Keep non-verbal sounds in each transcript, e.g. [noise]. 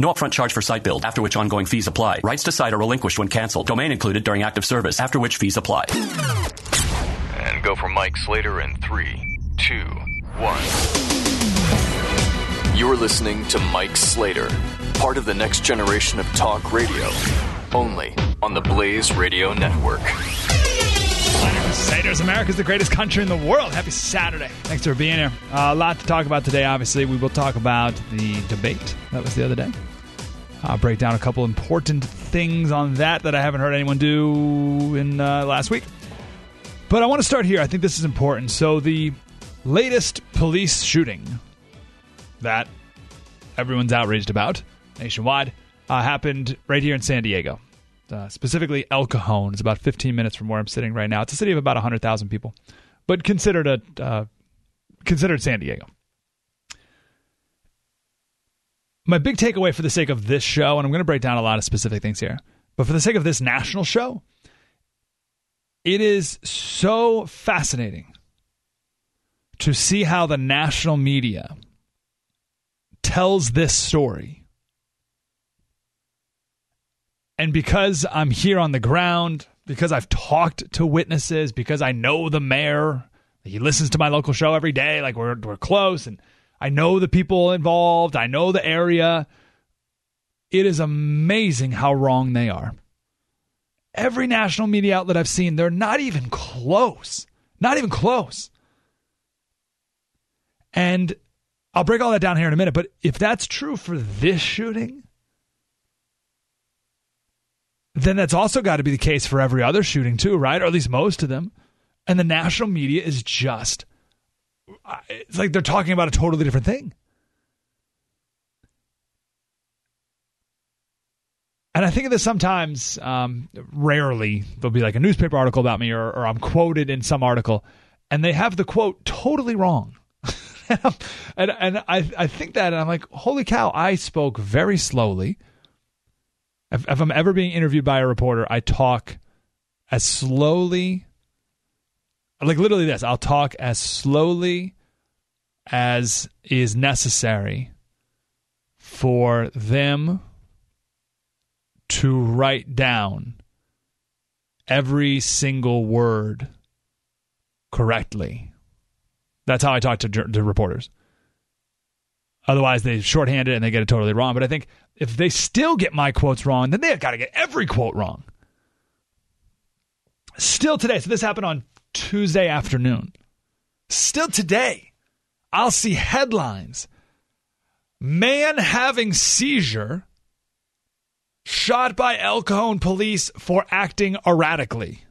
No upfront charge for site build, after which ongoing fees apply. Rights to site are relinquished when canceled. Domain included during active service, after which fees apply. And go for Mike Slater in three, two, one. You're listening to Mike Slater, part of the next generation of talk radio, only on the Blaze Radio Network. Slater's America's the greatest country in the world. Happy Saturday. Thanks for being here. Uh, a lot to talk about today, obviously. We will talk about the debate that was the other day. I'll break down a couple important things on that that I haven't heard anyone do in uh, last week. But I want to start here. I think this is important. So, the latest police shooting that everyone's outraged about nationwide uh, happened right here in San Diego. Uh, specifically, El Cajon. It's about 15 minutes from where I'm sitting right now. It's a city of about 100,000 people, but considered a uh, considered San Diego. My big takeaway for the sake of this show, and I'm going to break down a lot of specific things here, but for the sake of this national show, it is so fascinating to see how the national media tells this story. And because I'm here on the ground, because I've talked to witnesses, because I know the mayor, he listens to my local show every day, like we're we're close and I know the people involved, I know the area. It is amazing how wrong they are. Every national media outlet I've seen, they're not even close. Not even close. And I'll break all that down here in a minute, but if that's true for this shooting, then that's also got to be the case for every other shooting too, right? Or at least most of them. And the national media is just it's like they're talking about a totally different thing. And I think of this sometimes, um, rarely, there'll be like a newspaper article about me or, or I'm quoted in some article, and they have the quote totally wrong. [laughs] and and I, I think that, and I'm like, holy cow, I spoke very slowly. If, if I'm ever being interviewed by a reporter, I talk as slowly, like literally this, I'll talk as slowly as is necessary for them to write down every single word correctly. That's how I talk to, to reporters. Otherwise, they shorthand it and they get it totally wrong. But I think if they still get my quotes wrong, then they've got to get every quote wrong. Still today, so this happened on Tuesday afternoon. Still today, I'll see headlines Man having seizure shot by El Cajon police for acting erratically.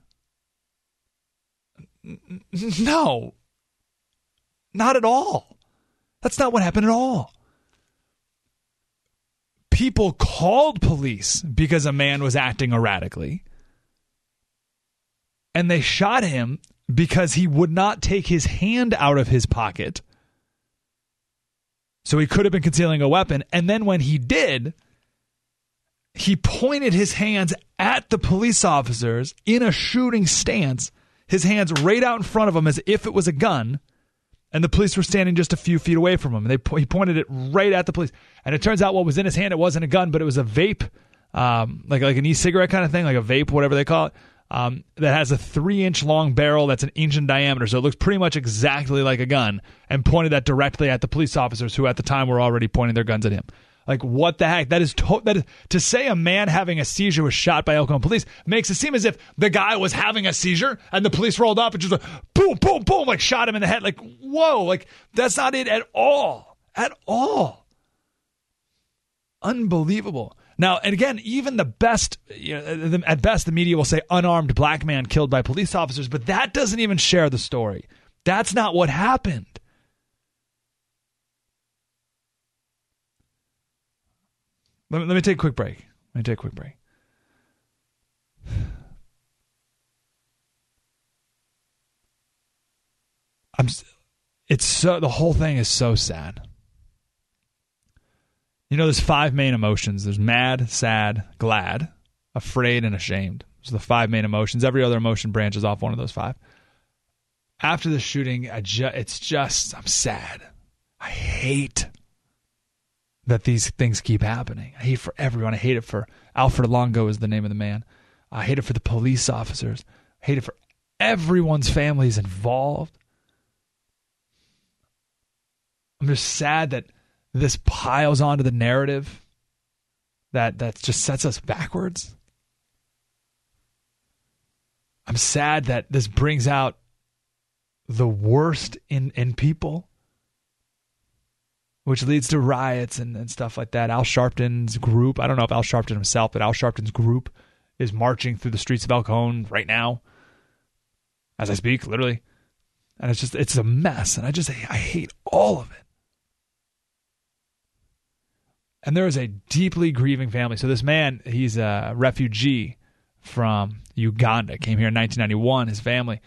No, not at all. That's not what happened at all. People called police because a man was acting erratically. And they shot him because he would not take his hand out of his pocket. So he could have been concealing a weapon. And then when he did, he pointed his hands at the police officers in a shooting stance, his hands right out in front of him as if it was a gun and the police were standing just a few feet away from him. They he pointed it right at the police, and it turns out what was in his hand it wasn't a gun, but it was a vape, um, like like an e-cigarette kind of thing, like a vape, whatever they call it. Um, that has a three inch long barrel that's an inch in diameter, so it looks pretty much exactly like a gun, and pointed that directly at the police officers who at the time were already pointing their guns at him. Like what the heck? That is to- that is, to say a man having a seizure was shot by El Cajon police makes it seem as if the guy was having a seizure and the police rolled up and just like boom, boom, boom, like shot him in the head. Like whoa, like that's not it at all, at all. Unbelievable. Now, and again, even the best, you know, at best, the media will say unarmed black man killed by police officers, but that doesn't even share the story. That's not what happened. Let me, let me take a quick break. Let me take a quick break. [sighs] I'm. It's so the whole thing is so sad. You know, there's five main emotions. There's mad, sad, glad, afraid, and ashamed. Are the five main emotions. Every other emotion branches off one of those five. After the shooting, I ju- it's just I'm sad. I hate that these things keep happening. I hate for everyone. I hate it for Alfred Olango is the name of the man. I hate it for the police officers. I hate it for everyone's families involved. I'm just sad that this piles onto the narrative that that just sets us backwards. I'm sad that this brings out the worst in in people which leads to riots and, and stuff like that. Al Sharpton's group, I don't know if Al Sharpton himself, but Al Sharpton's group is marching through the streets of El Cajon right now as I speak, literally. And it's just, it's a mess. And I just, I hate all of it. And there is a deeply grieving family. So this man, he's a refugee from Uganda, came here in 1991, his family.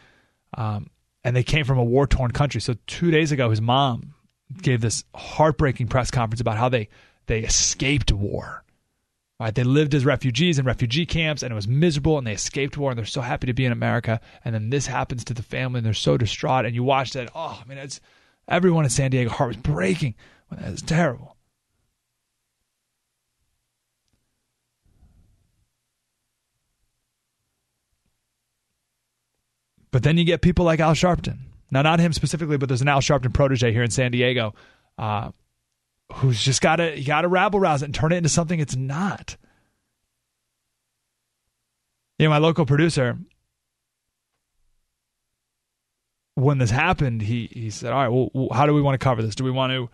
Um, and they came from a war torn country. So two days ago, his mom gave this heartbreaking press conference about how they they escaped war. Right? They lived as refugees in refugee camps and it was miserable and they escaped war and they're so happy to be in America. And then this happens to the family and they're so distraught. And you watch that, oh, I mean, it's everyone in San Diego heart was breaking. It's terrible. But then you get people like Al Sharpton now, not him specifically, but there's an Al Sharpton protege here in San Diego uh, who's just got to you got to rabble rouse it and turn it into something it's not. You know, my local producer, when this happened, he he said, "All right, well, how do we want to cover this? Do we want to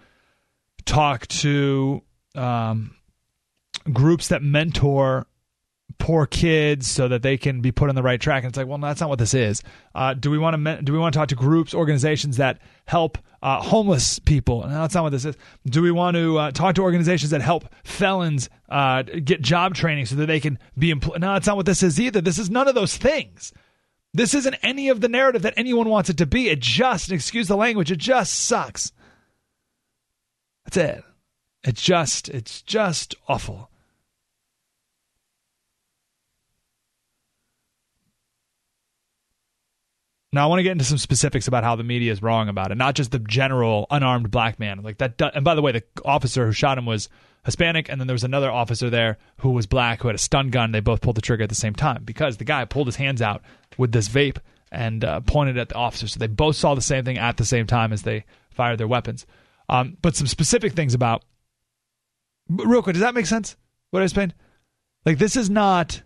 talk to um, groups that mentor poor kids so that they can be put on the right track. And it's like, well, that's not what this is. Uh, do we want to do we want to talk to groups, organizations that help uh, homeless people? No, that's not what this is. Do we want to uh, talk to organizations that help felons uh, get job training so that they can be employed? No, that's not what this is either. This is none of those things. This isn't any of the narrative that anyone wants it to be. It just, excuse the language, it just sucks. That's it. It just, it's just awful. Now I want to get into some specifics about how the media is wrong about it, not just the general unarmed black man. Like that. And by the way, the officer who shot him was Hispanic, and then there was another officer there who was black who had a stun gun. They both pulled the trigger at the same time because the guy pulled his hands out with this vape and uh, pointed at the officer. So they both saw the same thing at the same time as they fired their weapons. Um, but some specific things about. Real quick, does that make sense? What I explained? Like this is not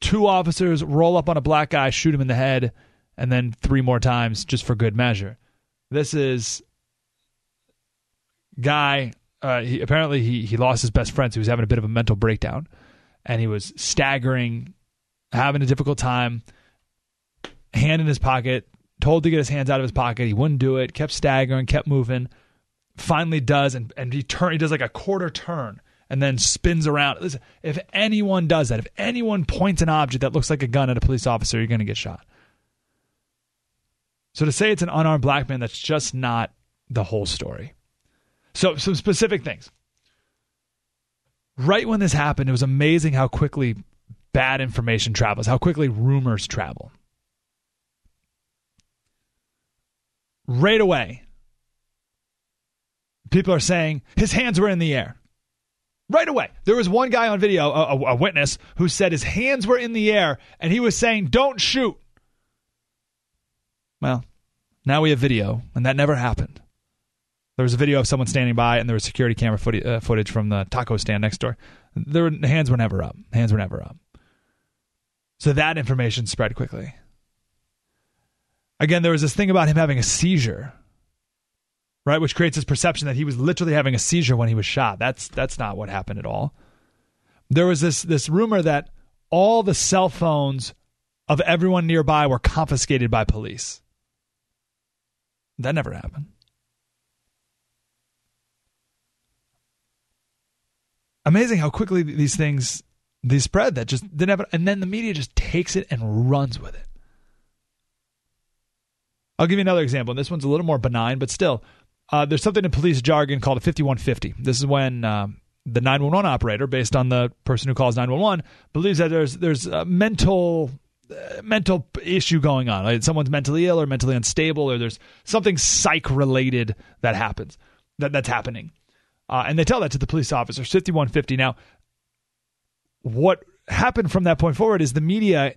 two officers roll up on a black guy, shoot him in the head and then three more times just for good measure. This is guy. Uh, he, apparently, he he lost his best friend, so he was having a bit of a mental breakdown, and he was staggering, having a difficult time. Hand in his pocket, told to get his hands out of his pocket. He wouldn't do it. Kept staggering, kept moving. Finally, does and and he turn. He does like a quarter turn and then spins around. Listen, if anyone does that, if anyone points an object that looks like a gun at a police officer, you're going to get shot. So to say it's an unarmed black man, that's just not the whole story. So, some specific things. Right when this happened, it was amazing how quickly bad information travels, how quickly rumors travel. Right away, people are saying his hands were in the air. Right away. There was one guy on video, a, a, witness, who said his hands were in the air and he was saying, Don't shoot. Well, now we have video, and that never happened. There was a video of someone standing by, and there was security camera footage, uh, footage from the taco stand next door. Their hands were never up. Hands were never up. So that information spread quickly. Again, there was this thing about him having a seizure, right, which creates this perception that he was literally having a seizure when he was shot. That's that's not what happened at all. There was this this rumor that all the cell phones of everyone nearby were confiscated by police. That never happened. Amazing how quickly these things they spread that just they never and then the media just takes it and runs with it. I'll give you another example. This one's a little more benign, but still, uh, there's something in police jargon called a 5150. This is when um, the 911 operator, based on the person who calls 911, believes that there's there's a mental mental issue going on. Like someone's mentally ill or mentally unstable, or there's something psych related that happens that that's happening, uh, and they tell that to the police officer. 5150. Now, what happened from that point forward is the media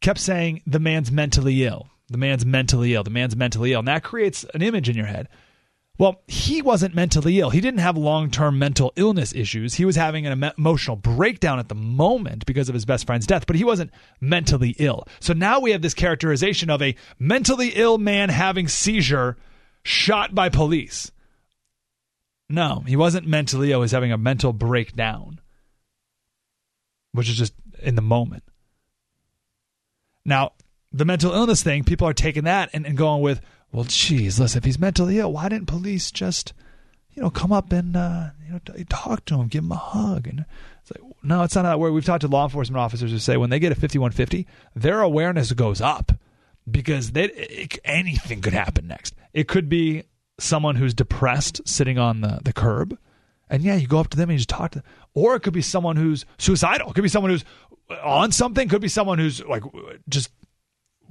kept saying the man's mentally ill the man's mentally ill. The man's mentally ill. And that creates an image in your head. Well, he wasn't mentally ill. He didn't have long term mental illness issues. He was having an emotional breakdown at the moment because of his best friend's death, but he wasn't mentally ill. So now we have this characterization of a mentally ill man having seizure shot by police. No, he wasn't mentally ill. He was having a mental breakdown, which is just in the moment. Now, the mental illness thing, people are taking that and, and going with, well, geez, listen, if he's mentally ill, why didn't police just, you know, come up and uh, you know talk to him, give him a hug? And it's like, no, it's not that way. We've talked to law enforcement officers who say when they get a 5150, their awareness goes up because they, it, anything could happen next. It could be someone who's depressed sitting on the, the curb. And yeah, you go up to them and you just talk to them. Or it could be someone who's suicidal. It could be someone who's on something. It could be someone who's like just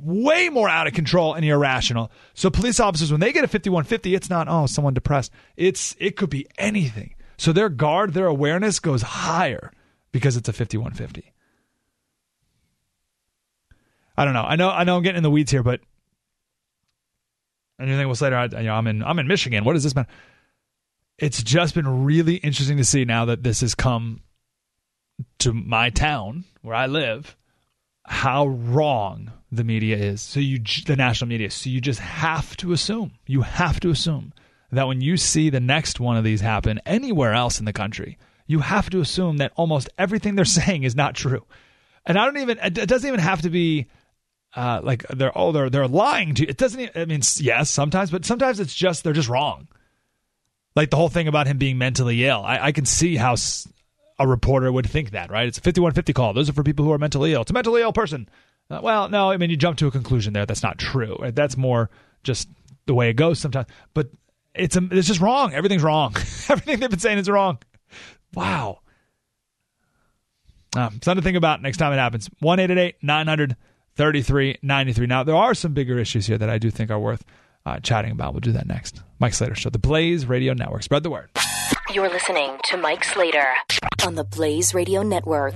way more out of control and irrational. So police officers, when they get a 5150, it's not, oh, someone depressed. It's it could be anything. So their guard, their awareness goes higher because it's a 5150. I don't know. I know I know I'm getting in the weeds here, but and you think, well, Slater, I, you know, I'm in I'm in Michigan. What does this mean? It's just been really interesting to see now that this has come to my town where I live, how wrong the media is. So you, the national media. So you just have to assume. You have to assume that when you see the next one of these happen anywhere else in the country, you have to assume that almost everything they're [laughs] saying is not true. And I don't even. It doesn't even have to be. Uh, like they're oh they're they're lying to you. It doesn't. Even, I mean, yes, sometimes, but sometimes it's just they're just wrong. Like the whole thing about him being mentally ill. I, I can see how a reporter would think that, right? It's a 5150 call. Those are for people who are mentally ill. It's a mentally ill person. Uh, well, no, I mean you jump to a conclusion there. That's not true. Right? That's more just the way it goes sometimes. But it's a, it's just wrong. Everything's wrong. [laughs] Everything they've been saying is wrong. Wow. Um, something to think about next time it happens. One eight eight eight nine hundred thirty three ninety three. Now there are some bigger issues here that I do think are worth uh, chatting about. We'll do that next. Mike Slater Show, the Blaze Radio Network. Spread the word. You're listening to Mike Slater on the Blaze Radio Network.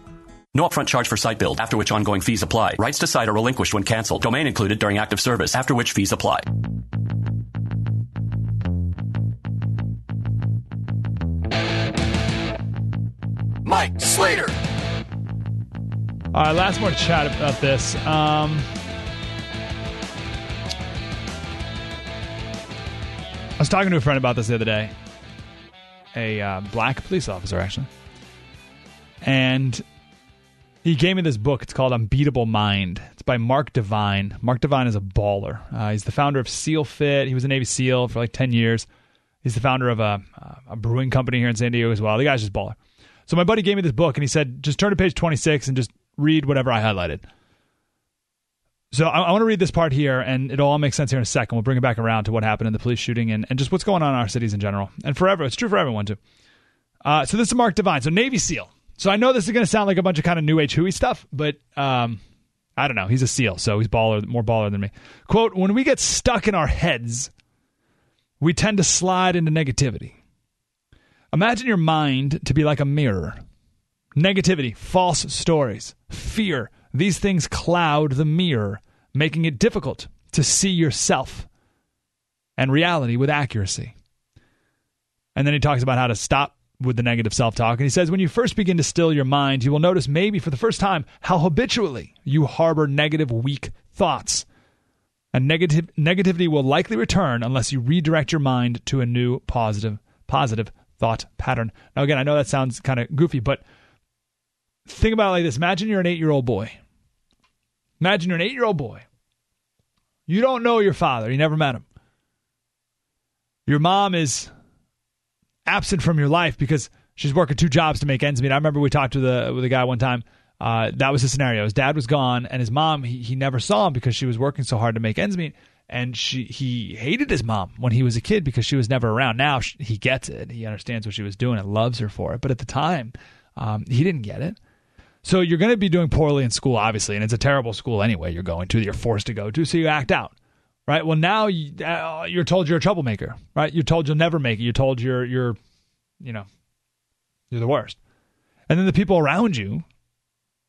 No upfront charge for site build, after which ongoing fees apply. Rights to site are relinquished when canceled. Domain included during active service, after which fees apply. Mike Slater. All right, last more chat about this. Um, I was talking to a friend about this the other day, a uh, black police officer actually, and he gave me this book. It's called Unbeatable Mind. It's by Mark Divine. Mark Divine is a baller. Uh, he's the founder of SEAL Fit. He was a Navy SEAL for like 10 years. He's the founder of a, a brewing company here in San Diego as well. The guy's just baller. So my buddy gave me this book and he said, just turn to page 26 and just read whatever I highlighted. So I, I want to read this part here, and it'll all make sense here in a second. We'll bring it back around to what happened in the police shooting and, and just what's going on in our cities in general. And forever, it's true for everyone too. Uh, so this is Mark Divine. So Navy SEAL. So I know this is going to sound like a bunch of kind of new age hooey stuff, but um, I don't know. He's a SEAL, so he's baller, more baller than me. Quote: When we get stuck in our heads, we tend to slide into negativity. Imagine your mind to be like a mirror. Negativity, false stories, fear, these things cloud the mirror, making it difficult to see yourself and reality with accuracy. And then he talks about how to stop with the negative self talk. And he says, when you first begin to still your mind, you will notice maybe for the first time how habitually you harbor negative, weak thoughts. And negative, negativity will likely return unless you redirect your mind to a new positive, positive thought pattern. Now, again, I know that sounds kind of goofy, but think about it like this Imagine you're an eight year old boy Imagine you're an eight year old boy. You don't know your father, you never met him. Your mom is absent from your life because she's working two jobs to make ends meet. I remember we talked to the with a guy one time. Uh, that was the scenario. His dad was gone, and his mom he, he never saw him because she was working so hard to make ends meet. And she he hated his mom when he was a kid because she was never around. Now she, he gets it. He understands what she was doing and loves her for it. But at the time, um, he didn't get it. So you're going to be doing poorly in school, obviously, and it's a terrible school anyway. You're going to, you're forced to go to, so you act out, right? Well, now uh, you're told you're a troublemaker, right? You're told you'll never make it. You're told you're, you're, you know, you're the worst. And then the people around you,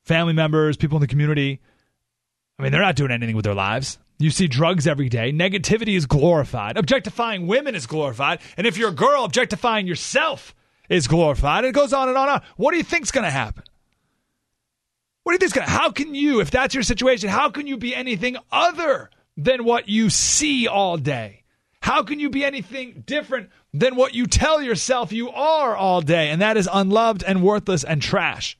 family members, people in the community, I mean, they're not doing anything with their lives. You see drugs every day. Negativity is glorified. Objectifying women is glorified. And if you're a girl, objectifying yourself is glorified. It goes on and on and on. What do you think's going to happen? What do you think? How can you, if that's your situation, how can you be anything other than what you see all day? How can you be anything different than what you tell yourself you are all day? And that is unloved and worthless and trash.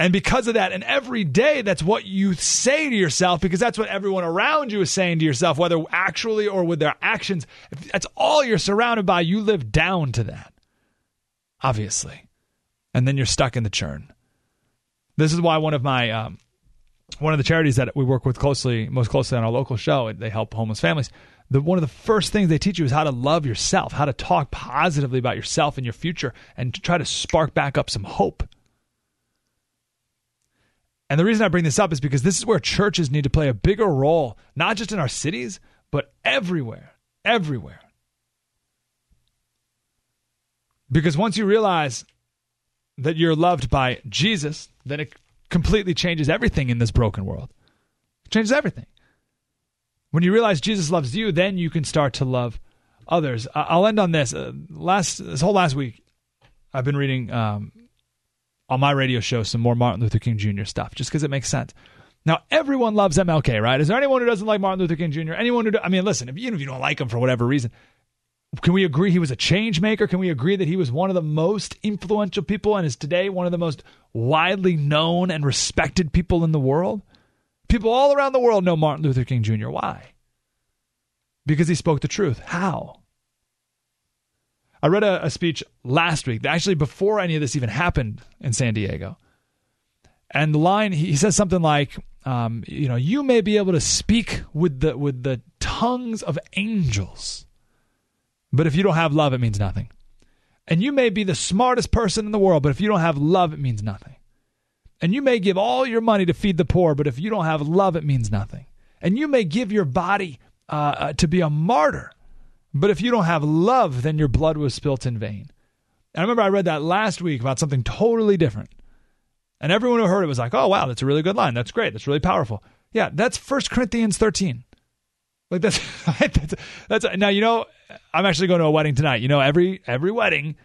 And because of that, and every day, that's what you say to yourself because that's what everyone around you is saying to yourself, whether actually or with their actions. That's all you're surrounded by. You live down to that, obviously. And then you're stuck in the churn. This is why one of my um, one of the charities that we work with closely, most closely on our local show, they help homeless families. The, one of the first things they teach you is how to love yourself, how to talk positively about yourself and your future, and to try to spark back up some hope. And the reason I bring this up is because this is where churches need to play a bigger role, not just in our cities, but everywhere. Everywhere. Because once you realize that you're loved by Jesus, then it completely changes everything in this broken world. It changes everything. When you realize Jesus loves you, then you can start to love others. I'll end on this. Uh, last this whole last week, I've been reading um, on my radio show some more Martin Luther King Jr. stuff, just because it makes sense. Now, everyone loves MLK, right? Is there anyone who doesn't like Martin Luther King Jr.? Anyone who? Do, I mean, listen, if, even if you don't like him for whatever reason, can we agree he was a change maker? Can we agree that he was one of the most influential people and is today one of the most widely known and respected people in the world? People all around the world know Martin Luther King Jr. Why? Because he spoke the truth. How? I read a, a speech last week, actually before any of this even happened in San Diego. And the line he says something like, um, "You know, you may be able to speak with the with the tongues of angels." But if you don't have love, it means nothing. And you may be the smartest person in the world, but if you don't have love, it means nothing. And you may give all your money to feed the poor, but if you don't have love, it means nothing. And you may give your body uh, uh, to be a martyr, but if you don't have love, then your blood was spilt in vain. And I remember I read that last week about something totally different. And everyone who heard it was like, oh, wow, that's a really good line. That's great. That's really powerful. Yeah, that's 1 Corinthians 13. Like that's, [laughs] that's, that's now, you know, I'm actually going to a wedding tonight. You know, every every wedding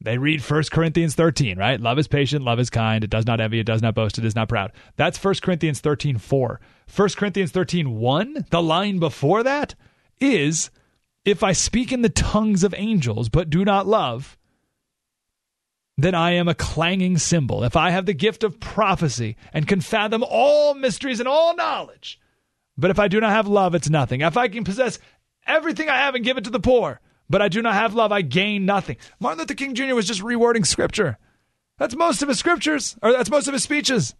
they read 1 Corinthians 13, right? Love is patient, love is kind, it does not envy, it does not boast, it is not proud. That's 1 Corinthians 13, 4. 1 Corinthians 13, 1, the line before that, is if I speak in the tongues of angels but do not love, then I am a clanging cymbal. If I have the gift of prophecy and can fathom all mysteries and all knowledge, but if I do not have love, it's nothing. If I can possess everything I have and give it to the poor, but I do not have love, I gain nothing. Martin Luther King Jr. was just rewording scripture. That's most of his scriptures, or that's most of his speeches.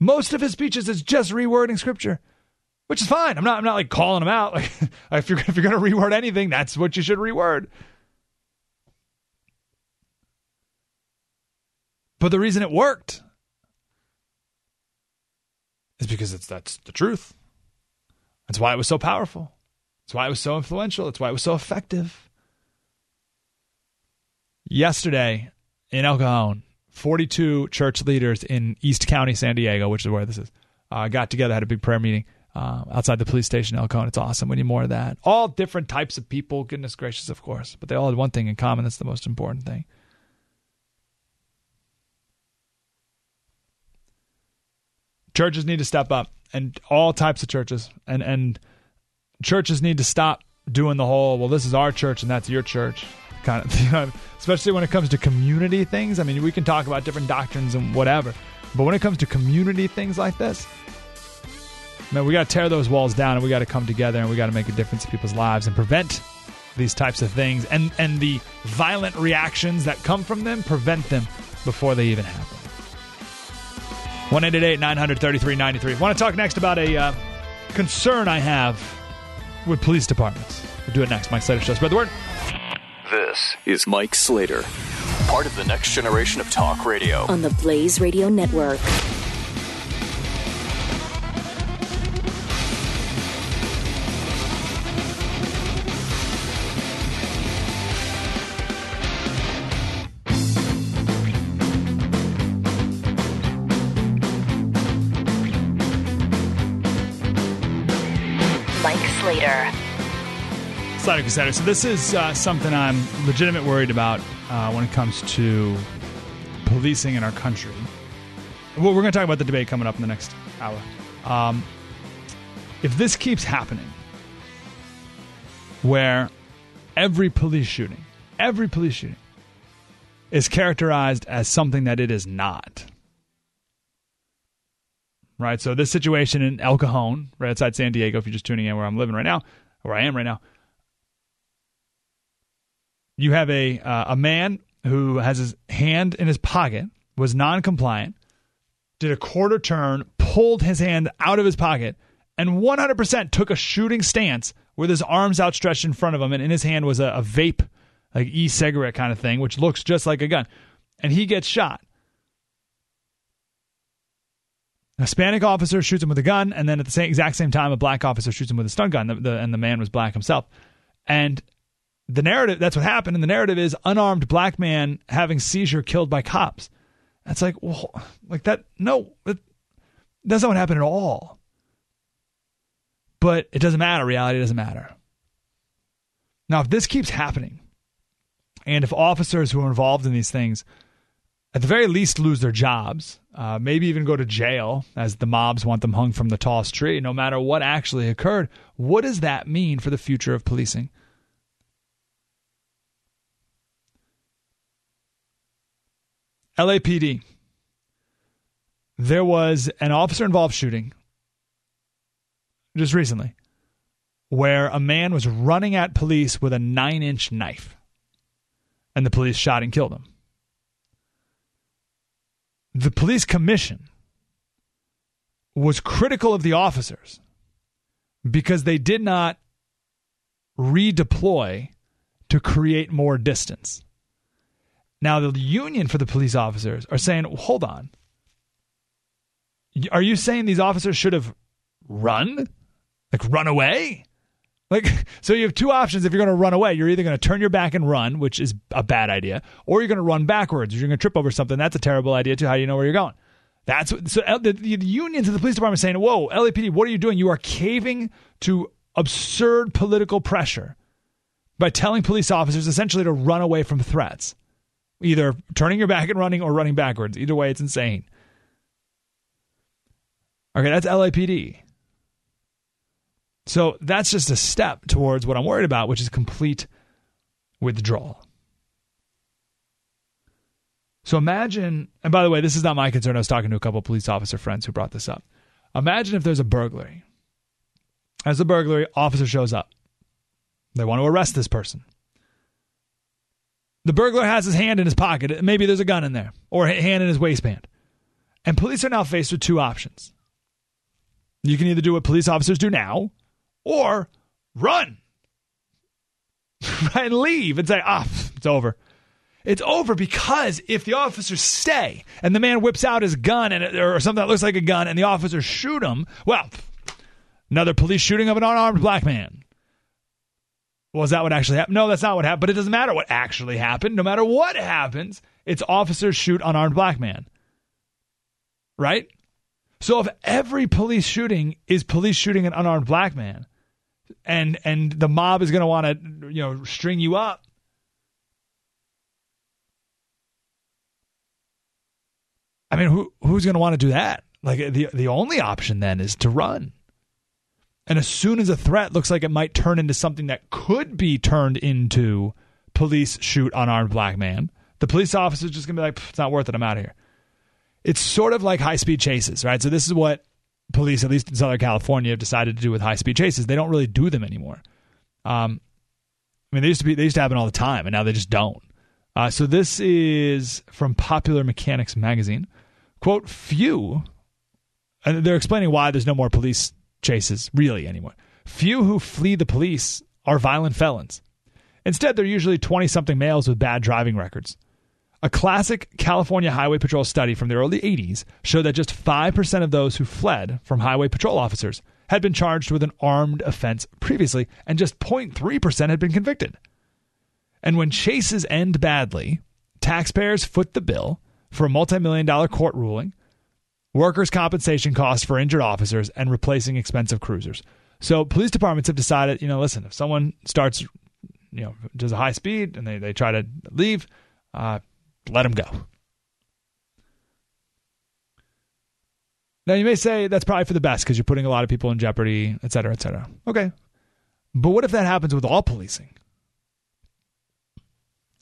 Most of his speeches is just rewording scripture, which is fine. I'm not. I'm not like calling him out. [laughs] Like if you're if you're going to reword anything, that's what you should reword. But the reason it worked is because it's that's the truth. That's why it was so powerful. That's why it was so influential. That's why it was so effective. Yesterday in El Cajon, 42 church leaders in East County, San Diego, which is where this is, uh, got together, had a big prayer meeting uh, outside the police station in El Cajon. It's awesome. We need more of that. All different types of people, goodness gracious, of course, but they all had one thing in common. That's the most important thing. Churches need to step up, and all types of churches, and and churches need to stop doing the whole well this is our church and that's your church kind of [laughs] you know, especially when it comes to community things. I mean we can talk about different doctrines and whatever but when it comes to community things like this man we got to tear those walls down and we got to come together and we got to make a difference in people's lives and prevent these types of things. And and the violent reactions that come from them prevent them before they even happen. 188 933 93 want to talk next about a uh, concern i have with police departments. We'll do it next. Mike Slater Show. Spread the word. This is Mike Slater, part of the next generation of talk radio. on the Blaze Radio Network. So this is uh, something I'm legitimate worried about uh, when it comes to policing in our country. Well, we're going to talk about the debate coming up in the next hour. Um, if this keeps happening, where every police shooting, every police shooting, is characterized as something that it is not. Right? So, this situation in El Cajon, right outside San Diego, if you're just tuning in where I'm living right now, where I am right now, you have a uh, a man who has his hand in his pocket, was non-compliant, did a quarter turn, pulled his hand out of his pocket, and 100% took a shooting stance with his arms outstretched in front of him, and in his hand was a, a vape, like e-cigarette kind of thing, which looks just like a gun, and he gets shot. A Hispanic officer shoots him with a gun, and then at the same exact same time, a black officer shoots him with a stun gun. The, the, and the man was black himself. And the narrative that's what happened. And the narrative is unarmed black man having seizure killed by cops. That's like, well, like that. No, that, that's not what happened at all. But it doesn't matter. Reality doesn't matter. Now, if this keeps happening, and if officers who are involved in these things at the very least lose their jobs, uh, maybe even go to jail as the mobs want them hung from the tallest tree, no matter what actually occurred. What does that mean for the future of policing? LAPD. There was an officer involved shooting just recently where a man was running at police with a nine inch knife and the police shot and killed him the police commission was critical of the officers because they did not redeploy to create more distance. Now, the union for the police officers are saying, hold on. Are you saying these officers should have run? Like, run away? Like, [laughs] so you have two options if you're going to run away. You're either going to turn your back and run, which is a bad idea, or you're going to run backwards. You're going to trip over something. That's a terrible idea, too. How do you know where you're going? That's what, so uh, the, the, the unions and the police department are saying, whoa, LAPD, what are you doing? You are caving to absurd political pressure by telling police officers essentially to run away from threats, either turning your back and running or running backwards. Either way, it's insane. Okay, that's LAPD. So that's just a step towards what I'm worried about, which is complete withdrawal. So imagine, and by the way, this is not my concern. I was talking to a couple police officer friends who brought this up. Imagine if there's a burglary. As a burglary, officer shows up. They want to arrest this person. The burglar has his hand in his pocket. Maybe there's a gun in there or a hand in his waistband. And police are now faced with two options. You can either do what police officers do now or run. [laughs] and leave and say, ah, it's over. It's over because if the officers stay and the man whips out his gun and or something that looks like a gun and the officers shoot him, well, another police shooting of an unarmed black man. Was that what actually happened? No, that's not what happened. But it doesn't matter what actually happened. No matter what happens, it's officers shoot unarmed black man. Right? So if every police shooting is police shooting an unarmed black man, and and the mob is going to want to you know string you up, I mean, who who's going to want to do that? Like the the only option then is to run. And as soon as a threat looks like it might turn into something that could be turned into police shoot unarmed black man, the police officer is just going to be like, it's not worth it. I'm out of here. It's sort of like high speed chases, right? So this is what police, at least in Southern California, have decided to do with high speed chases. They don't really do them anymore. Um, I mean, they used to be they used to happen all the time, and now they just don't. Uh, so this is from Popular Mechanics magazine. Quote: Few, and they're explaining why there's no more police chases really anyone. Few who flee the police are violent felons. Instead, they're usually 20 something males with bad driving records. A classic California Highway Patrol study from the early 80s showed that just 5% of those who fled from highway patrol officers had been charged with an armed offense previously, and just 0.3% had been convicted. And when chases end badly, taxpayers foot the bill for a multi million dollar court ruling workers' compensation costs for injured officers, and replacing expensive cruisers. So police departments have decided, you know, listen, if someone starts, you know, does a high speed and they, they try to leave, uh, let them go. Now you may say that's probably for the best because you're putting a lot of people in jeopardy, et cetera, et cetera. Okay. But what if that happens with all policing?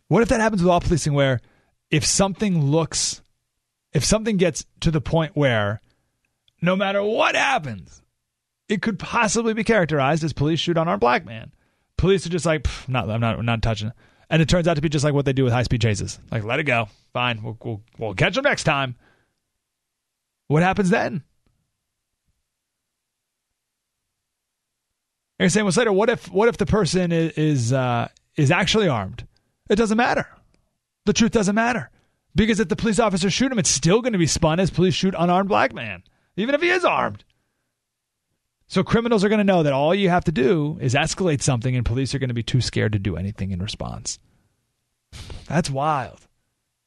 What if that happens with all policing where if something looks if something gets to the point where no matter what happens, it could possibly be characterized as police shoot on our black man. Police are just like, not, I'm not, not touching it. And it turns out to be just like what they do with high speed chases. Like, let it go. Fine. We'll, we'll, we'll catch them next time. What happens then? You're saying, well, Slater, what if what if the person is is, uh, is actually armed? It doesn't matter. The truth doesn't matter. Because if the police officers shoot him, it's still going to be spun as police shoot unarmed black man, even if he is armed. So criminals are going to know that all you have to do is escalate something, and police are going to be too scared to do anything in response. That's wild.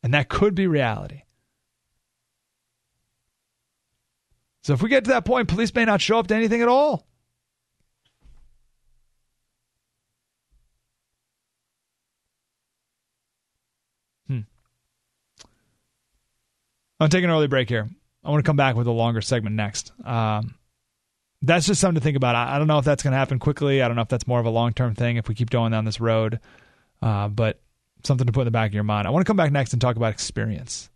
And that could be reality. So if we get to that point, police may not show up to anything at all. I'm taking an early break here. I want to come back with a longer segment next. Um, that's just something to think about. I, I don't know if that's going to happen quickly. I don't know if that's more of a long term thing if we keep going down this road. Uh, but something to put in the back of your mind. I want to come back next and talk about experience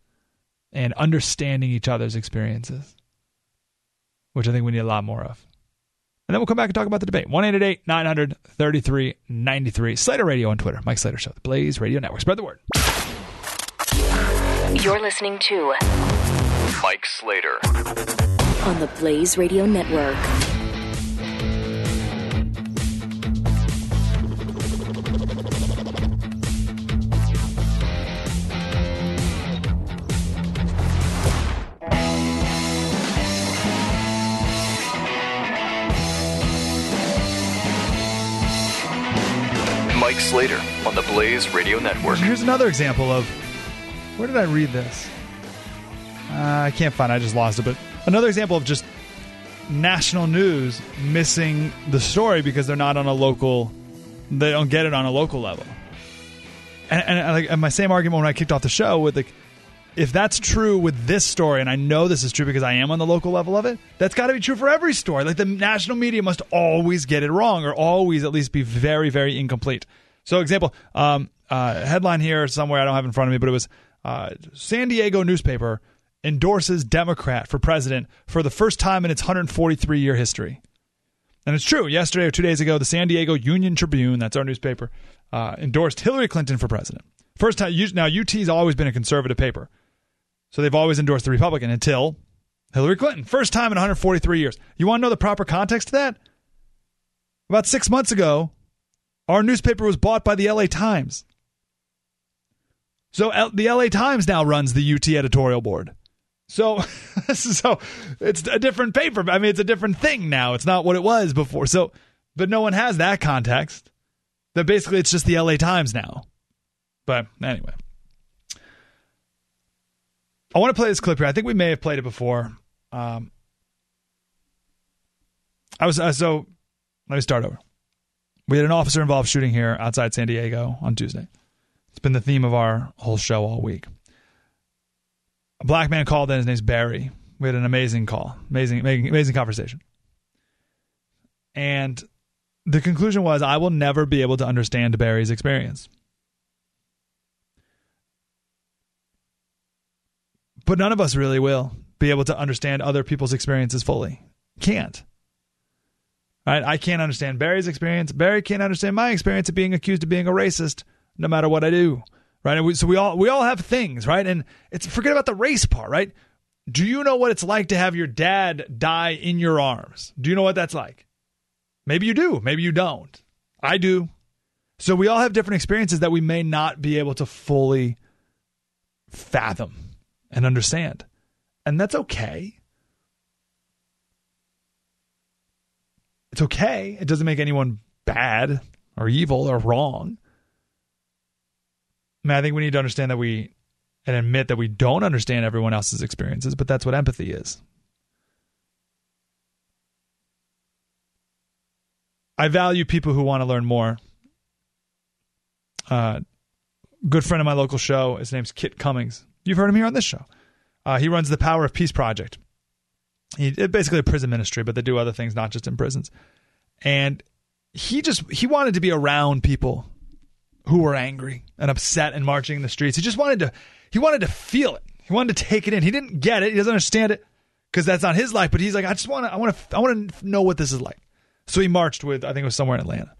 and understanding each other's experiences, which I think we need a lot more of. And then we'll come back and talk about the debate. 1 900 3393. Slater Radio on Twitter. Mike Slater Show. The Blaze Radio Network. Spread the word. You're listening to Mike Slater on the Blaze Radio Network. Mike Slater on the Blaze Radio Network. Here's another example of where did I read this? Uh, I can't find. it. I just lost it. But another example of just national news missing the story because they're not on a local. They don't get it on a local level. And, and, and, my same argument when I kicked off the show with like, if that's true with this story, and I know this is true because I am on the local level of it, that's got to be true for every story. Like the national media must always get it wrong, or always at least be very, very incomplete. So, example, um, uh, headline here somewhere I don't have in front of me, but it was uh, San Diego newspaper endorses Democrat for president for the first time in its 143 year history. And it's true. Yesterday or two days ago, the San Diego Union Tribune, that's our newspaper, uh, endorsed Hillary Clinton for president. First time. Now UT's always been a conservative paper, so they've always endorsed the Republican until Hillary Clinton. First time in 143 years. You want to know the proper context to that? About six months ago, our newspaper was bought by the LA Times. So L- the LA Times now runs the UT editorial board. So, [laughs] so it's a different paper. I mean, it's a different thing now. It's not what it was before. So, but no one has that context. That basically it's just the LA Times now. But anyway, I want to play this clip here. I think we may have played it before. Um, I was uh, so. Let me start over. We had an officer involved shooting here outside San Diego on Tuesday. It's been the theme of our whole show all week a black man called in. His name's Barry. We had an amazing call, amazing, amazing, amazing conversation. And the conclusion was, I will never be able to understand Barry's experience. But none of us really will be able to understand other people's experiences fully. Can't. I can't understand Barry's experience. Barry can't understand my experience of being accused of being a racist, no matter what I do right? We, so we all we all have things, right? And it's forget about the race part, right? Do you know what it's like to have your dad die in your arms? Do you know what that's like? Maybe you do, maybe you don't. I do. So we all have different experiences that we may not be able to fully fathom and understand. And that's okay. It's okay. It doesn't make anyone bad or evil or wrong. I mean, I think we need to understand that we and admit that we don't understand everyone else's experiences, but that's what empathy is. I value people who want to learn more. Uh, good friend of my local show, his name's Kit Cummings. You've heard him here on this show. Uh, he runs the Power of Peace Project. He basically a prison ministry, but they do other things, not just in prisons. And he just he wanted to be around people who were angry and upset and marching in the streets. He just wanted to he wanted to feel it. He wanted to take it in. He didn't get it. He doesn't understand it because that's not his life. But he's like, I just want to I want to I want to know what this is like. So he marched with I think it was somewhere in Atlanta.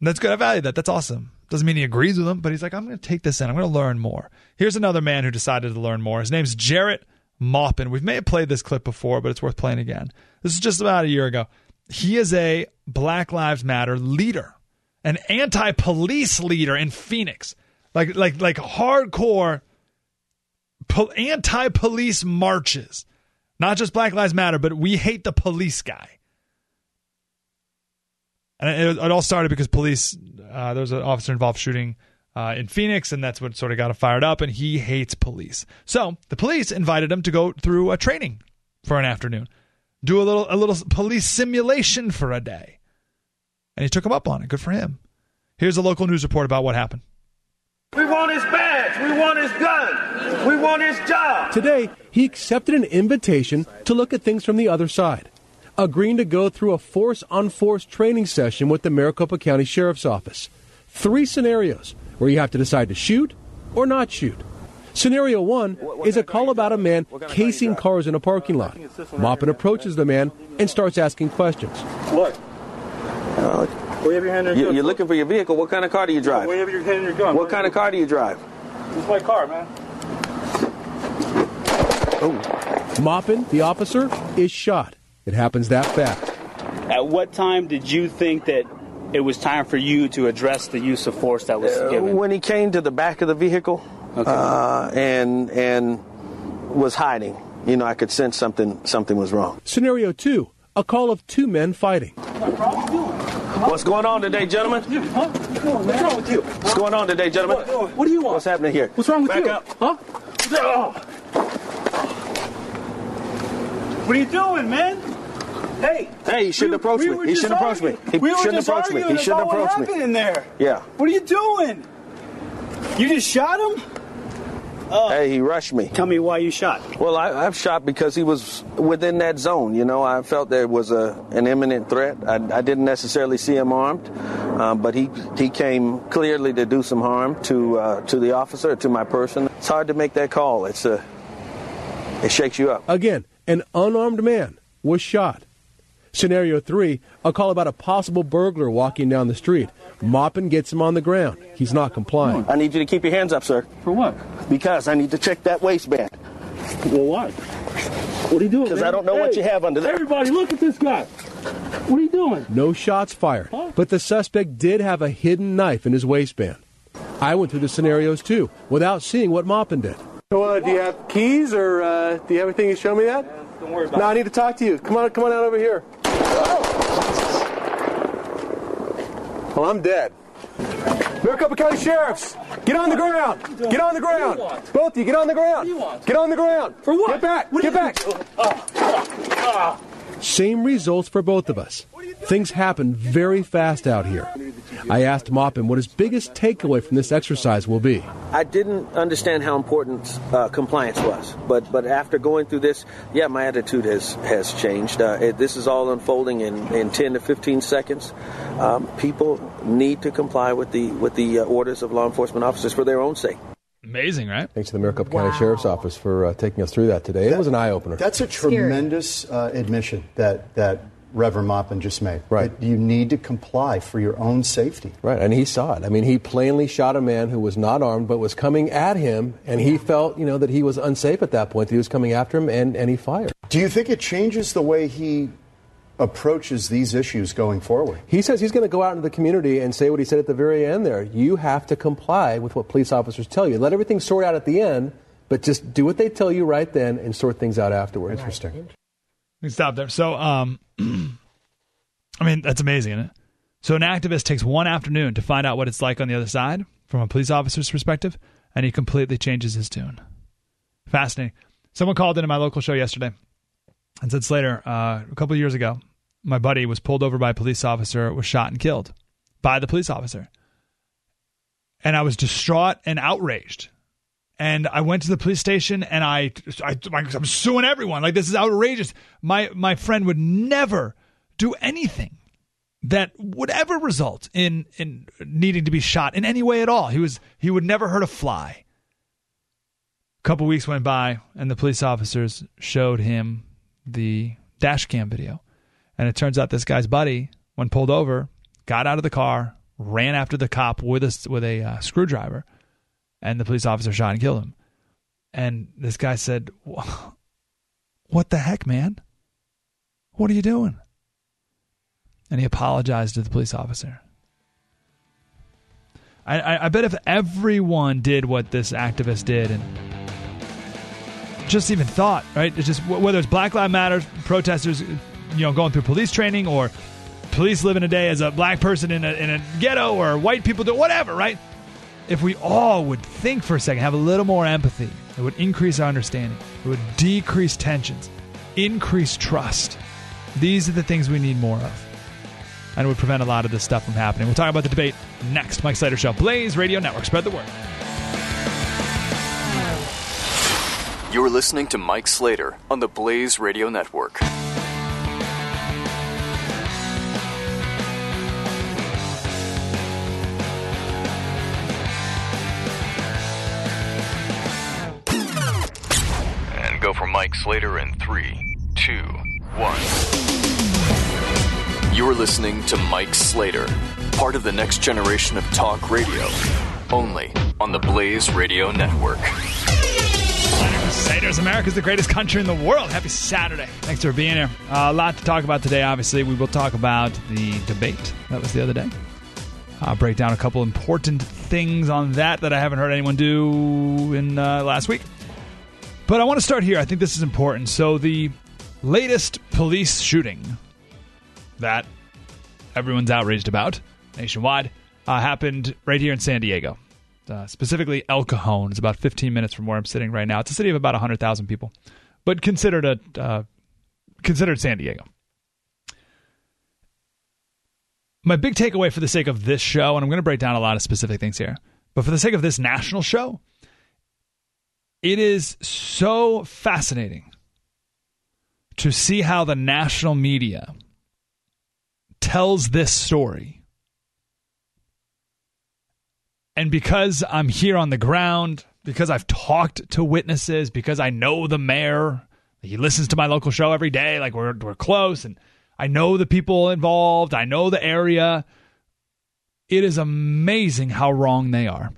And that's good. I value that. That's awesome. Doesn't mean he agrees with them, but he's like, I'm going to take this in. I'm going to learn more. Here's another man who decided to learn more. His name's Jarrett Maupin. We may have played this clip before, but it's worth playing again. This is just about a year ago. He is a Black Lives Matter leader, an anti-police leader in Phoenix, like like like hardcore po- anti-police marches. Not just Black Lives Matter, but we hate the police guy. And it, it all started because police. Uh, there was an officer involved shooting uh, in Phoenix, and that's what sort of got him fired up. And he hates police, so the police invited him to go through a training for an afternoon do a little a little police simulation for a day. And he took him up on it. Good for him. Here's a local news report about what happened. We want his badge. We want his gun. We want his job. Today, he accepted an invitation to look at things from the other side, agreeing to go through a force on force training session with the Maricopa County Sheriff's Office. Three scenarios where you have to decide to shoot or not shoot. Scenario one is a call about a man casing cars in a parking lot. Maupin approaches the man and starts asking questions. Look. Uh, you have your hand in your you, are looking for your vehicle. What kind of car do you drive? Where you have your hand in your gun. What kind of car do you drive? This is my car, man. Oh. Maupin, the officer, is shot. It happens that fast. At what time did you think that it was time for you to address the use of force that was uh, given? When he came to the back of the vehicle, okay. uh, and and was hiding. You know, I could sense something something was wrong. Scenario two: a call of two men fighting. What's going on today, gentlemen? Huh? What's wrong with you? What's going on today, gentlemen? What, what do you want? What's happening here? What's wrong with Back you? Up. Huh? What are you doing, man? Hey. Hey, he shouldn't approach we me. He shouldn't approach me. He we shouldn't approach me. He shouldn't approach me. in there. Yeah. What are you doing? You just shot him? Hey, he rushed me. Tell me why you shot. Well, I, I've shot because he was within that zone. You know, I felt there was a an imminent threat. I, I didn't necessarily see him armed, um, but he he came clearly to do some harm to uh, to the officer, to my person. It's hard to make that call. It's a it shakes you up. Again, an unarmed man was shot. Scenario three, a call about a possible burglar walking down the street. Maupin gets him on the ground. He's not complying. I need you to keep your hands up, sir. For what? Because I need to check that waistband. Well, why? What are you doing? Because I don't know what you have under there. Everybody, look at this guy. What are you doing? No shots fired, but the suspect did have a hidden knife in his waistband. I went through the scenarios too, without seeing what Maupin did. So, uh, do you have keys or uh, do you have anything to show me that? Don't worry about it. No, I need to talk to you. Come on, come on out over here. Well, I'm dead. Maricopa County Sheriffs, get on the ground. Get on the ground. Both of you, get on the ground. Get on the ground. For what? Get back. Get back. Same results for both of us. Things happen very fast out here. I asked Maupin what his biggest takeaway from this exercise will be. I didn't understand how important uh, compliance was, but but after going through this, yeah, my attitude has has changed. Uh, it, this is all unfolding in, in 10 to 15 seconds. Um, people need to comply with the with the uh, orders of law enforcement officers for their own sake. Amazing, right? Thanks to the Maricopa County Sheriff's Office for uh, taking us through that today. it was an eye opener. That's a tremendous uh, admission that that Reverend Maupin just made. Right. That you need to comply for your own safety. Right, and he saw it. I mean, he plainly shot a man who was not armed but was coming at him, and he felt, you know, that he was unsafe at that point. That he was coming after him, and, and he fired. Do you think it changes the way he approaches these issues going forward? He says he's going to go out into the community and say what he said at the very end there. You have to comply with what police officers tell you. Let everything sort out at the end, but just do what they tell you right then and sort things out afterwards. Interesting. We can stop there. So, um, [clears throat] I mean, that's amazing, isn't it? So, an activist takes one afternoon to find out what it's like on the other side from a police officer's perspective, and he completely changes his tune. Fascinating. Someone called into my local show yesterday and said, Slater, uh, a couple years ago, my buddy was pulled over by a police officer, was shot and killed by the police officer. And I was distraught and outraged. And I went to the police station and I, I I'm suing everyone. Like this is outrageous. My my friend would never do anything that would ever result in in needing to be shot in any way at all. He was he would never hurt a fly. A couple weeks went by and the police officers showed him the dash cam video. And it turns out this guy's buddy, when pulled over, got out of the car, ran after the cop with a with a uh, screwdriver, and the police officer shot and killed him. And this guy said, "What the heck, man? What are you doing?" And he apologized to the police officer. I, I, I bet if everyone did what this activist did and just even thought, right? It's just whether it's Black Lives Matter protesters, you know, going through police training or police living a day as a black person in a, in a ghetto or white people do whatever, right? If we all would think for a second, have a little more empathy, it would increase our understanding. It would decrease tensions, increase trust. These are the things we need more of. And it would prevent a lot of this stuff from happening. We'll talk about the debate next. Mike Slater Show, Blaze Radio Network. Spread the word. You're listening to Mike Slater on the Blaze Radio Network. And go for Mike Slater in three, two, one. You're listening to Mike Slater, part of the next generation of talk radio, only on the Blaze Radio Network. Crusaders, America's the greatest country in the world. Happy Saturday. Thanks for being here. Uh, a lot to talk about today, obviously. We will talk about the debate that was the other day. I'll break down a couple important things on that that I haven't heard anyone do in uh, last week. But I want to start here. I think this is important. So, the latest police shooting that everyone's outraged about nationwide uh, happened right here in San Diego uh, specifically El Cajon. It's about 15 minutes from where I'm sitting right now. It's a city of about 100,000 people, but considered a uh, considered San Diego. My big takeaway for the sake of this show, and I'm going to break down a lot of specific things here, But for the sake of this national show, it is so fascinating to see how the national media tells this story. And because I'm here on the ground, because I've talked to witnesses, because I know the mayor, he listens to my local show every day, like we're we're close and I know the people involved, I know the area. It is amazing how wrong they are.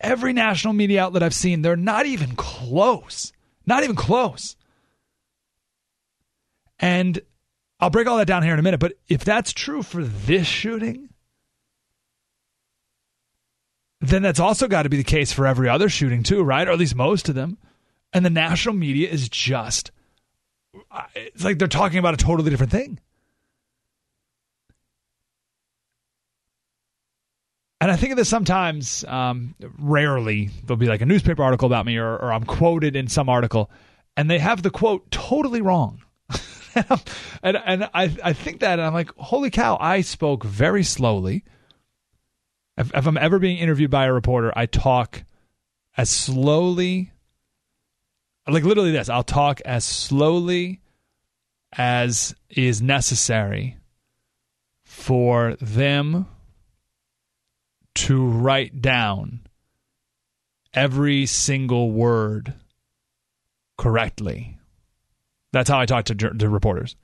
Every national media outlet I've seen, they're not even close. Not even close. And I'll break all that down here in a minute, but if that's true for this shooting, then that's also got to be the case for every other shooting too, right? Or at least most of them. And the national media is just it's like they're talking about a totally different thing. And I think of this sometimes, um, rarely, there'll be like a newspaper article about me or, or I'm quoted in some article, and they have the quote totally wrong. [laughs] and and I, I think that, and I'm like, holy cow, I spoke very slowly. If, if I'm ever being interviewed by a reporter, I talk as slowly, like literally this, I'll talk as slowly as is necessary for them to write down every single word correctly. That's how I talk to, to reporters.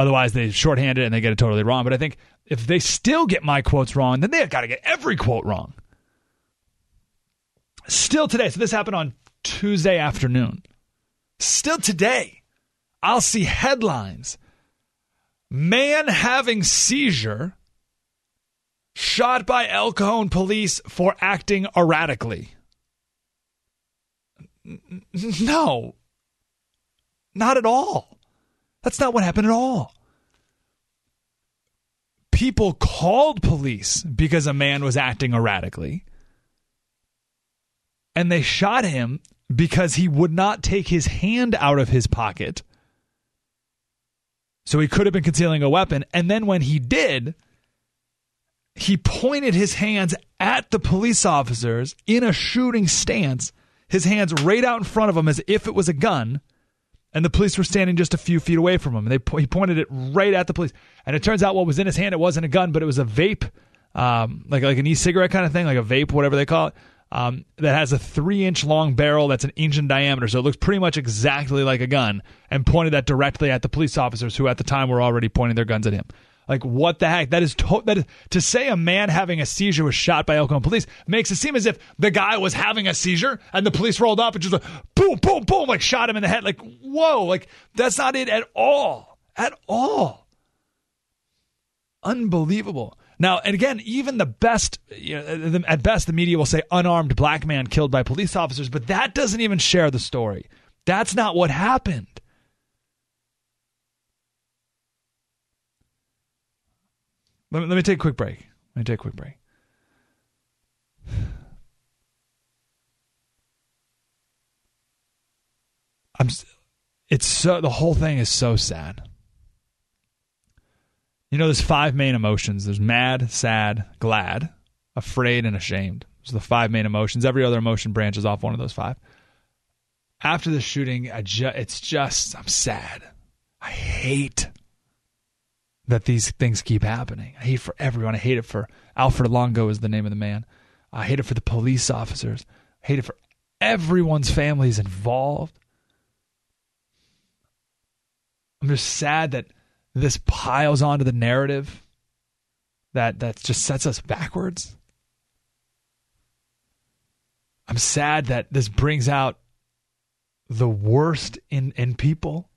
Otherwise, they shorthand it and they get it totally wrong. But I think if they still get my quotes wrong, then they've got to get every quote wrong. Still today, so this happened on Tuesday afternoon. Still today, I'll see headlines Man having seizure shot by El Cajon police for acting erratically. No, not at all. That's not what happened at all. People called police because a man was acting erratically. And they shot him because he would not take his hand out of his pocket. So he could have been concealing a weapon. And then when he did, he pointed his hands at the police officers in a shooting stance, his hands right out in front of him as if it was a gun and the police were standing just a few feet away from him. And they he pointed it right at the police. And it turns out what was in his hand it wasn't a gun, but it was a vape, um, like like an e-cigarette kind of thing, like a vape, whatever they call it. Um, that has a three inch long barrel that's an inch in diameter, so it looks pretty much exactly like a gun, and pointed that directly at the police officers who at the time were already pointing their guns at him. Like what the heck? That is to- that is, to say a man having a seizure was shot by Cajon police makes it seem as if the guy was having a seizure and the police rolled up and just like boom, boom, boom, like shot him in the head. Like whoa, like that's not it at all, at all. Unbelievable. Now, and again, even the best, you know, at best, the media will say unarmed black man killed by police officers, but that doesn't even share the story. That's not what happened. Let me, let me take a quick break. Let me take a quick break. I'm. It's so the whole thing is so sad. You know, there's five main emotions. There's mad, sad, glad, afraid, and ashamed. Are the five main emotions. Every other emotion branches off one of those five. After the shooting, ju- it's just I'm sad. I hate that these things keep happening. I hate for everyone. I hate it for Alfred Olango is the name of the man. I hate it for the police officers. I hate it for everyone's families involved. I'm just sad that this piles onto the narrative that that just sets us backwards. I'm sad that this brings out the worst in in people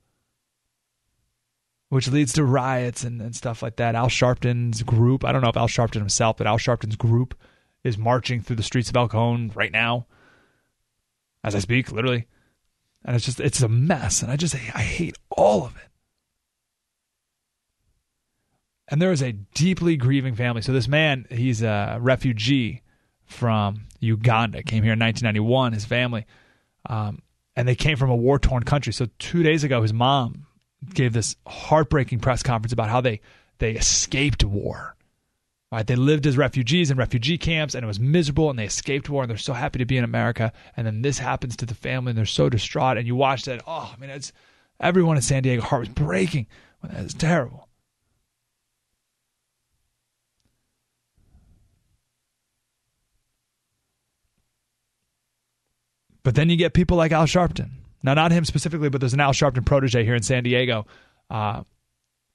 which leads to riots and, and stuff like that. Al Sharpton's group, I don't know if Al Sharpton himself, but Al Sharpton's group is marching through the streets of El Cajon right now as I speak, literally. And it's just, it's a mess. And I just, I hate all of it. And there is a deeply grieving family. So this man, he's a refugee from Uganda, came here in 1991, his family. Um, and they came from a war torn country. So two days ago, his mom gave this heartbreaking press conference about how they they escaped war. Right? They lived as refugees in refugee camps and it was miserable and they escaped war and they're so happy to be in America. And then this happens to the family and they're so distraught. And you watch that, oh, I mean, it's everyone in San Diego heart was breaking. That is terrible. But then you get people like Al Sharpton. Now, not him specifically, but there's an Al Sharpton protege here in San Diego uh,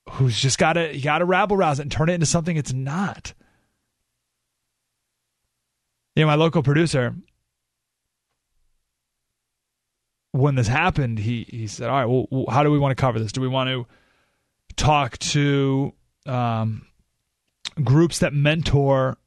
who's just got to got to rabble rouse it and turn it into something it's not. You know, my local producer, when this happened, he he said, "All right, well, how do we want to cover this? Do we want to talk to um, groups that mentor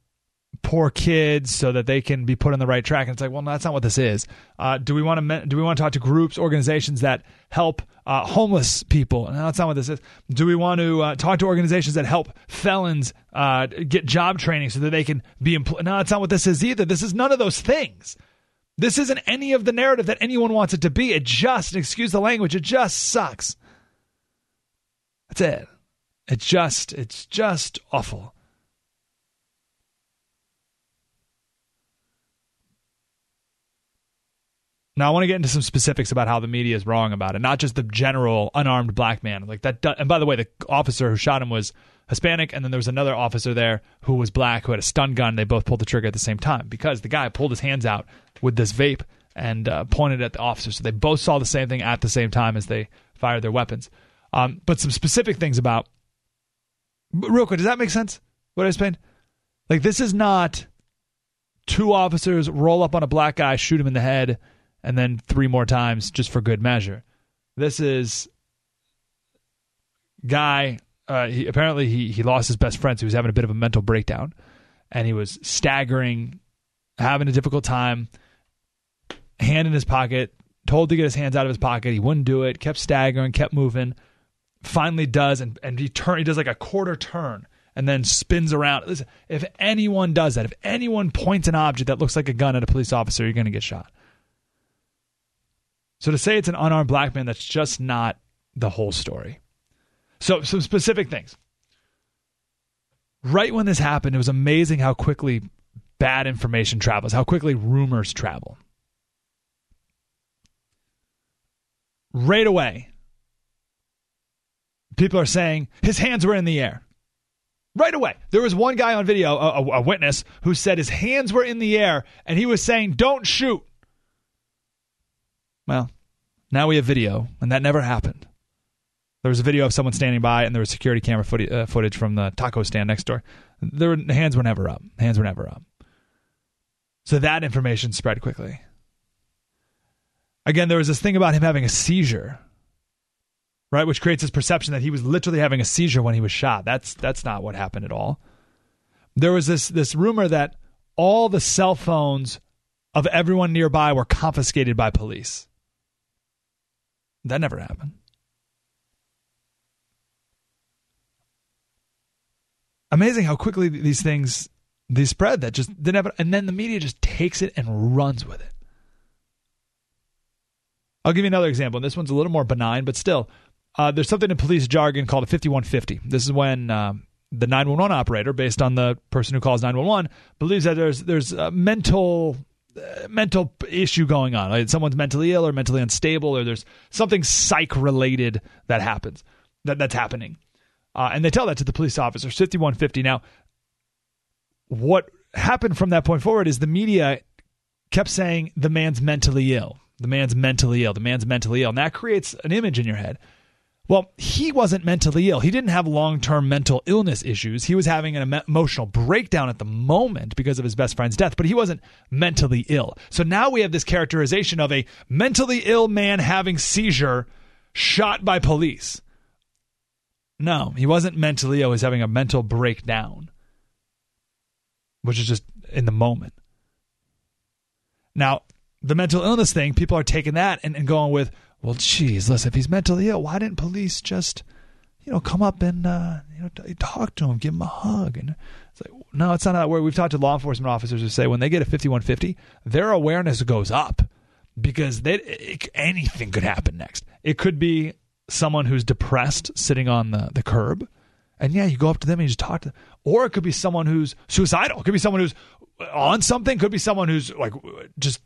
poor kids so that they can be put on the right track. And it's like, well, that's not what this is. Uh, do we want to do we want to talk to groups, organizations that help uh, homeless people? No, that's not what this is. Do we want to uh, talk to organizations that help felons uh, get job training so that they can be employed? No, that's not what this is either. This is none of those things. This isn't any of the narrative that anyone wants it to be. It just, excuse the language, it just sucks. That's it. It just, it's just awful. Now I want to get into some specifics about how the media is wrong about it, not just the general unarmed black man. Like that. And by the way, the officer who shot him was Hispanic, and then there was another officer there who was black who had a stun gun. They both pulled the trigger at the same time because the guy pulled his hands out with this vape and uh, pointed at the officer. So they both saw the same thing at the same time as they fired their weapons. Um, but some specific things about. Real quick, does that make sense? What I explained? Like this is not two officers roll up on a black guy, shoot him in the head and then three more times just for good measure. This is guy. Uh, he, apparently, he he lost his best friend, so he was having a bit of a mental breakdown, and he was staggering, having a difficult time. Hand in his pocket, told to get his hands out of his pocket. He wouldn't do it. Kept staggering, kept moving. Finally, does and and he turn. He does like a quarter turn and then spins around. Listen, if anyone does that, if anyone points an object that looks like a gun at a police officer, you're going to get shot. So to say it's an unarmed black man, that's just not the whole story. So, some specific things. Right when this happened, it was amazing how quickly bad information travels, how quickly rumors travel. Right away, people are saying his hands were in the air. Right away. There was one guy on video, a, a, witness, who said his hands were in the air and he was saying, Don't shoot. Well, now we have video, and that never happened. There was a video of someone standing by, and there was security camera footage, uh, footage from the taco stand next door. Their hands were never up. Hands were never up. So that information spread quickly. Again, there was this thing about him having a seizure, right, which creates this perception that he was literally having a seizure when he was shot. That's that's not what happened at all. There was this this rumor that all the cell phones of everyone nearby were confiscated by police. That never happened. Amazing how quickly these things they spread that just they never and then the media just takes it and runs with it. I'll give you another example. This one's a little more benign, but still, uh, there's something in police jargon called a 5150. This is when um, the 911 operator, based on the person who calls 911, believes that there's there's a mental mental issue going on. Like someone's mentally ill or mentally unstable, or there's something psych related that happens that that's happening, uh, and they tell that to the police officer. Fifty one fifty. Now, what happened from that point forward is the media kept saying the man's mentally ill. The man's mentally ill. The man's mentally ill. And that creates an image in your head. Well, he wasn't mentally ill. He didn't have long term mental illness issues. He was having an emotional breakdown at the moment because of his best friend's death, but he wasn't mentally ill. So now we have this characterization of a mentally ill man having seizure shot by police. No, he wasn't mentally ill. He was having a mental breakdown, which is just in the moment. Now, the mental illness thing, people are taking that and, and going with, well, geez, listen, if he's mentally ill, why didn't police just, you know, come up and uh, you know talk to him, give him a hug? And it's like, no, it's not that way. We've talked to law enforcement officers who say when they get a 5150, their awareness goes up because they, it, anything could happen next. It could be someone who's depressed sitting on the, the curb And yeah, you go up to them and you just talk to them. Or it could be someone who's suicidal. It could be someone who's on something. It could be someone who's like just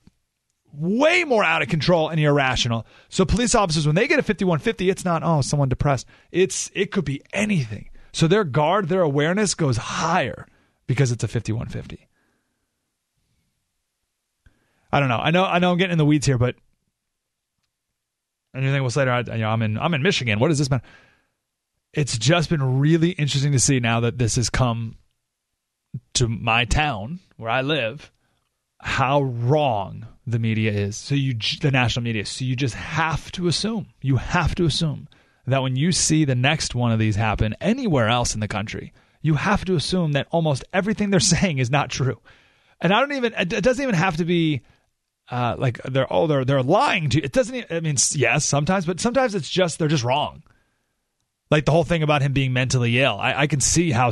way more out of control and irrational. So police officers, when they get a 5150, it's not, oh, someone depressed. It's it could be anything. So their guard, their awareness goes higher because it's a 5150. I don't know. I know I know I'm getting in the weeds here, but and you think, well, Slater, I, you know, I'm in I'm in Michigan. What does this mean? It's just been really interesting to see now that this has come to my town where I live, how wrong the media is. So you, the national media. So you just have to assume. You have to assume that when you see the next one of these happen anywhere else in the country, you have to assume that almost everything they're [laughs] saying is not true. And I don't even. It doesn't even have to be uh, like they're oh they're they're lying to you. It doesn't. Even, I mean, yes, sometimes, but sometimes it's just they're just wrong. Like the whole thing about him being mentally ill. I, I can see how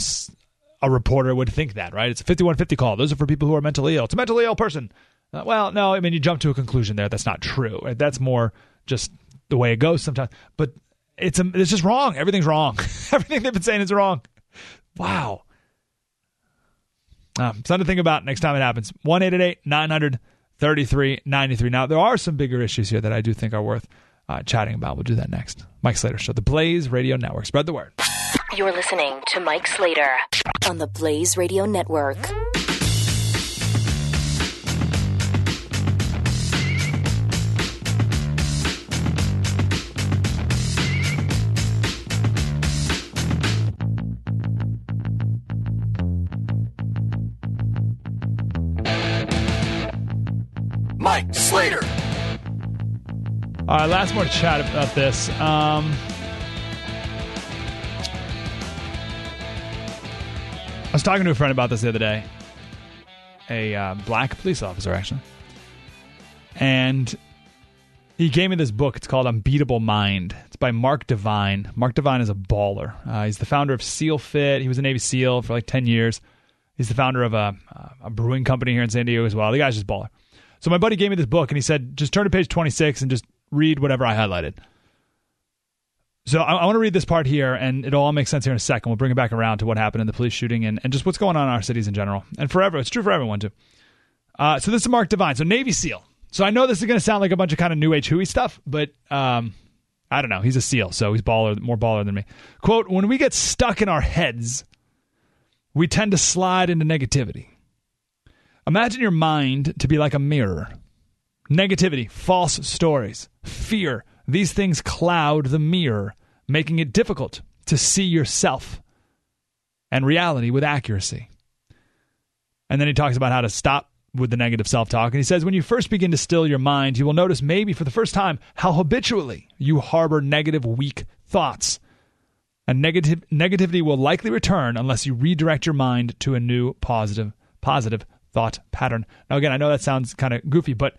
a reporter would think that. Right? It's a fifty-one fifty call. Those are for people who are mentally ill. It's a mentally ill person. Uh, well, no, I mean you jump to a conclusion there. That's not true. That's more just the way it goes sometimes. But it's a, it's just wrong. Everything's wrong. [laughs] Everything they've been saying is wrong. Wow. Um, something to think about next time it happens. One eight eight eight nine hundred 3393. Now, there are some bigger issues here that I do think are worth uh, chatting about. We'll do that next. Mike Slater Show, the Blaze Radio Network. Spread the word. You're listening to Mike Slater on the Blaze Radio Network. Slater. All right, last more chat about this. Um, I was talking to a friend about this the other day, a uh, black police officer, actually. And he gave me this book. It's called Unbeatable Mind. It's by Mark Divine. Mark Divine is a baller. Uh, he's the founder of SEAL Fit. He was a Navy SEAL for like 10 years. He's the founder of a, a brewing company here in San Diego as well. The guy's just baller. So my buddy gave me this book and he said, just turn to page 26 and just read whatever I highlighted. So I, I want to read this part here, and it'll all make sense here in a second. We'll bring it back around to what happened in the police shooting and, and just what's going on in our cities in general. And forever, it's true for everyone, too. Uh, so this is Mark Divine. So Navy SEAL. So I know this is going to sound like a bunch of kind of new age hooey stuff, but um, I don't know. He's a SEAL, so he's baller, more baller than me. Quote, when we get stuck in our heads, we tend to slide into negativity. Imagine your mind to be like a mirror. Negativity, false stories, fear, these things cloud the mirror, making it difficult to see yourself and reality with accuracy. And then he talks about how to stop with the negative self talk. And he says, when you first begin to still your mind, you will notice maybe for the first time how habitually you harbor negative, weak thoughts. And negative, negativity will likely return unless you redirect your mind to a new positive, positive thought pattern. Now, again, I know that sounds kind of goofy, but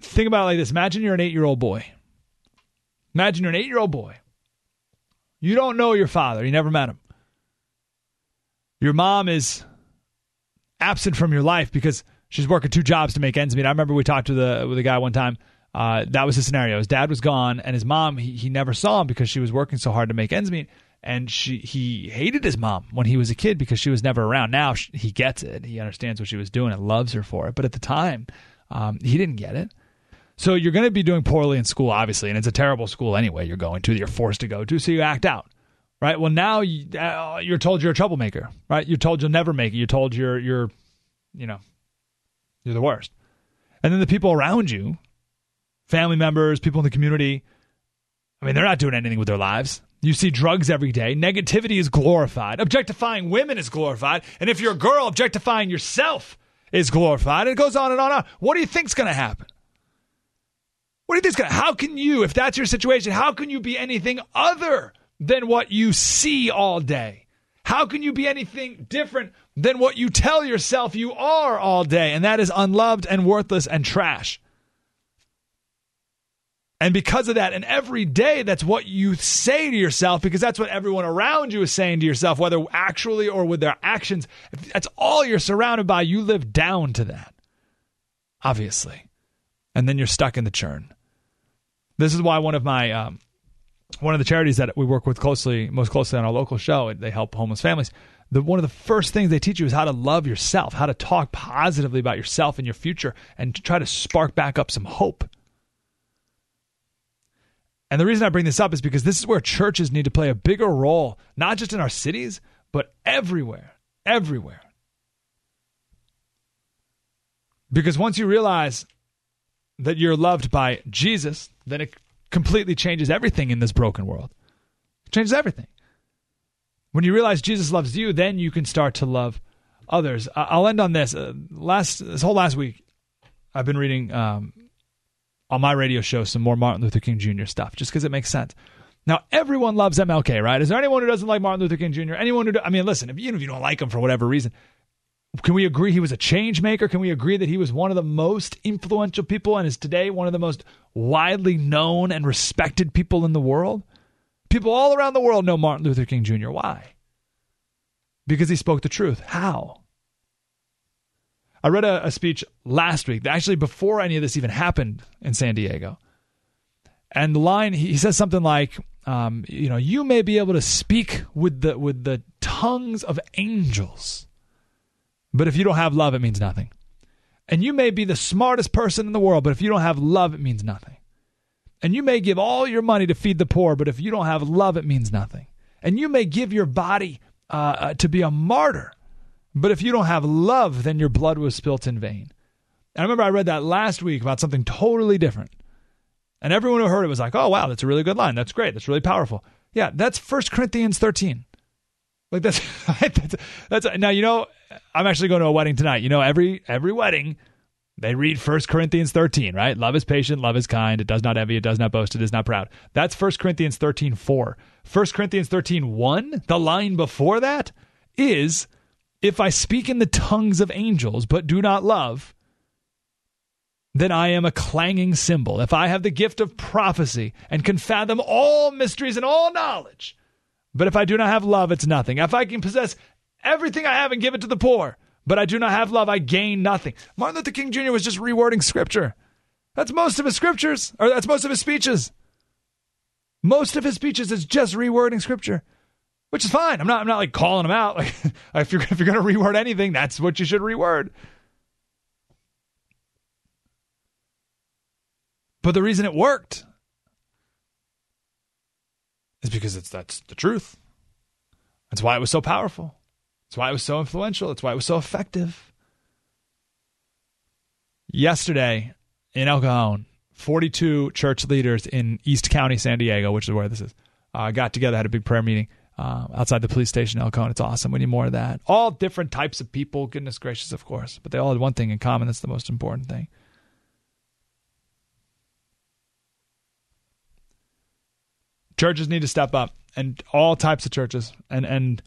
think about it like this Imagine you're an eight year old boy. Imagine you're an eight year old boy. You don't know your father, you never met him. Your mom is absent from your life because she's working two jobs to make ends meet. I remember we talked to the with a guy one time. Uh, that was the scenario. His dad was gone, and his mom he, he never saw him because she was working so hard to make ends meet and she he hated his mom when he was a kid because she was never around. Now she, he gets it. He understands what she was doing and loves her for it. But at the time, um, he didn't get it. So you're going to be doing poorly in school, obviously, and it's a terrible school anyway. You're going to, you're forced to go to, so you act out, right? Well, now you, uh, you're told you're a troublemaker, right? You're told you'll never make it. You're told you're you're, you know, you're the worst. And then the people around you, family members, people in the community, I mean, they're not doing anything with their lives. You see drugs every day. Negativity is glorified. Objectifying women is glorified. And if you're a girl, objectifying yourself is glorified. It goes on and on and on. What do you think's going to happen? What do you think's going to How can you, if that's your situation, how can you be anything other than what you see all day? How can you be anything different than what you tell yourself you are all day? And that is unloved and worthless and trash. And because of that, and every day, that's what you say to yourself because that's what everyone around you is saying to yourself, whether actually or with their actions. That's all you're surrounded by. You live down to that, obviously. And then you're stuck in the churn. This is why one of my um, one of the charities that we work with closely, most closely on our local show, they help homeless families. The, one of the first things they teach you is how to love yourself, how to talk positively about yourself and your future, and to try to spark back up some hope. And the reason I bring this up is because this is where churches need to play a bigger role, not just in our cities, but everywhere, everywhere. Because once you realize that you're loved by Jesus, then it completely changes everything in this broken world. It changes everything. When you realize Jesus loves you, then you can start to love others. I'll end on this. Uh, last this whole last week, I've been reading um, on my radio show some more Martin Luther King Jr. stuff, just because it makes sense. Now, everyone loves MLK, right? Is there anyone who doesn't like Martin Luther King Jr.? Anyone who? Do, I mean, listen, if, even if you don't like him for whatever reason, can we agree he was a change maker? Can we agree that he was one of the most influential people and is today one of the most widely known and respected people in the world? People all around the world know Martin Luther King Jr. Why? Because he spoke the truth. How? I read a, a speech last week, actually before any of this even happened in San Diego. And the line he says something like, um, you know, you may be able to speak with the with the tongues of angels but if you don't have love, it means nothing. And you may be the smartest person in the world, but if you don't have love, it means nothing. And you may give all your money to feed the poor, but if you don't have love, it means nothing. And you may give your body uh, uh, to be a martyr, but if you don't have love, then your blood was spilt in vain. And I remember I read that last week about something totally different. And everyone who heard it was like, oh, wow, that's a really good line. That's great. That's really powerful. Yeah, that's 1 Corinthians 13. Like that's, [laughs] that's, that's now, you know, I'm actually going to a wedding tonight. You know, every every wedding they read 1 Corinthians 13, right? Love is patient, love is kind, it does not envy, it does not boast, it is not proud. That's 1 Corinthians 13, 4. 1 Corinthians 13, 1, the line before that is if I speak in the tongues of angels but do not love, then I am a clanging cymbal. If I have the gift of prophecy and can fathom all mysteries and all knowledge, but if I do not have love, it's nothing. If I can possess everything I have and give it to the poor, but I do not have love, I gain nothing. Martin Luther King Jr. was just rewording scripture. That's most of his scriptures, or that's most of his speeches. Most of his speeches is just rewording scripture, which is fine. I'm not. I'm not like calling them out. [laughs] Like if you're if you're going to reword anything, that's what you should reword. But the reason it worked is because it's that's the truth. That's why it was so powerful. That's why it was so influential. That's why it was so effective. Yesterday in El Cajon, 42 church leaders in East County, San Diego, which is where this is, uh, got together, had a big prayer meeting uh, outside the police station El Cajon. It's awesome. We need more of that. All different types of people, goodness gracious, of course, but they all had one thing in common. That's the most important thing. churches need to step up and all types of churches and and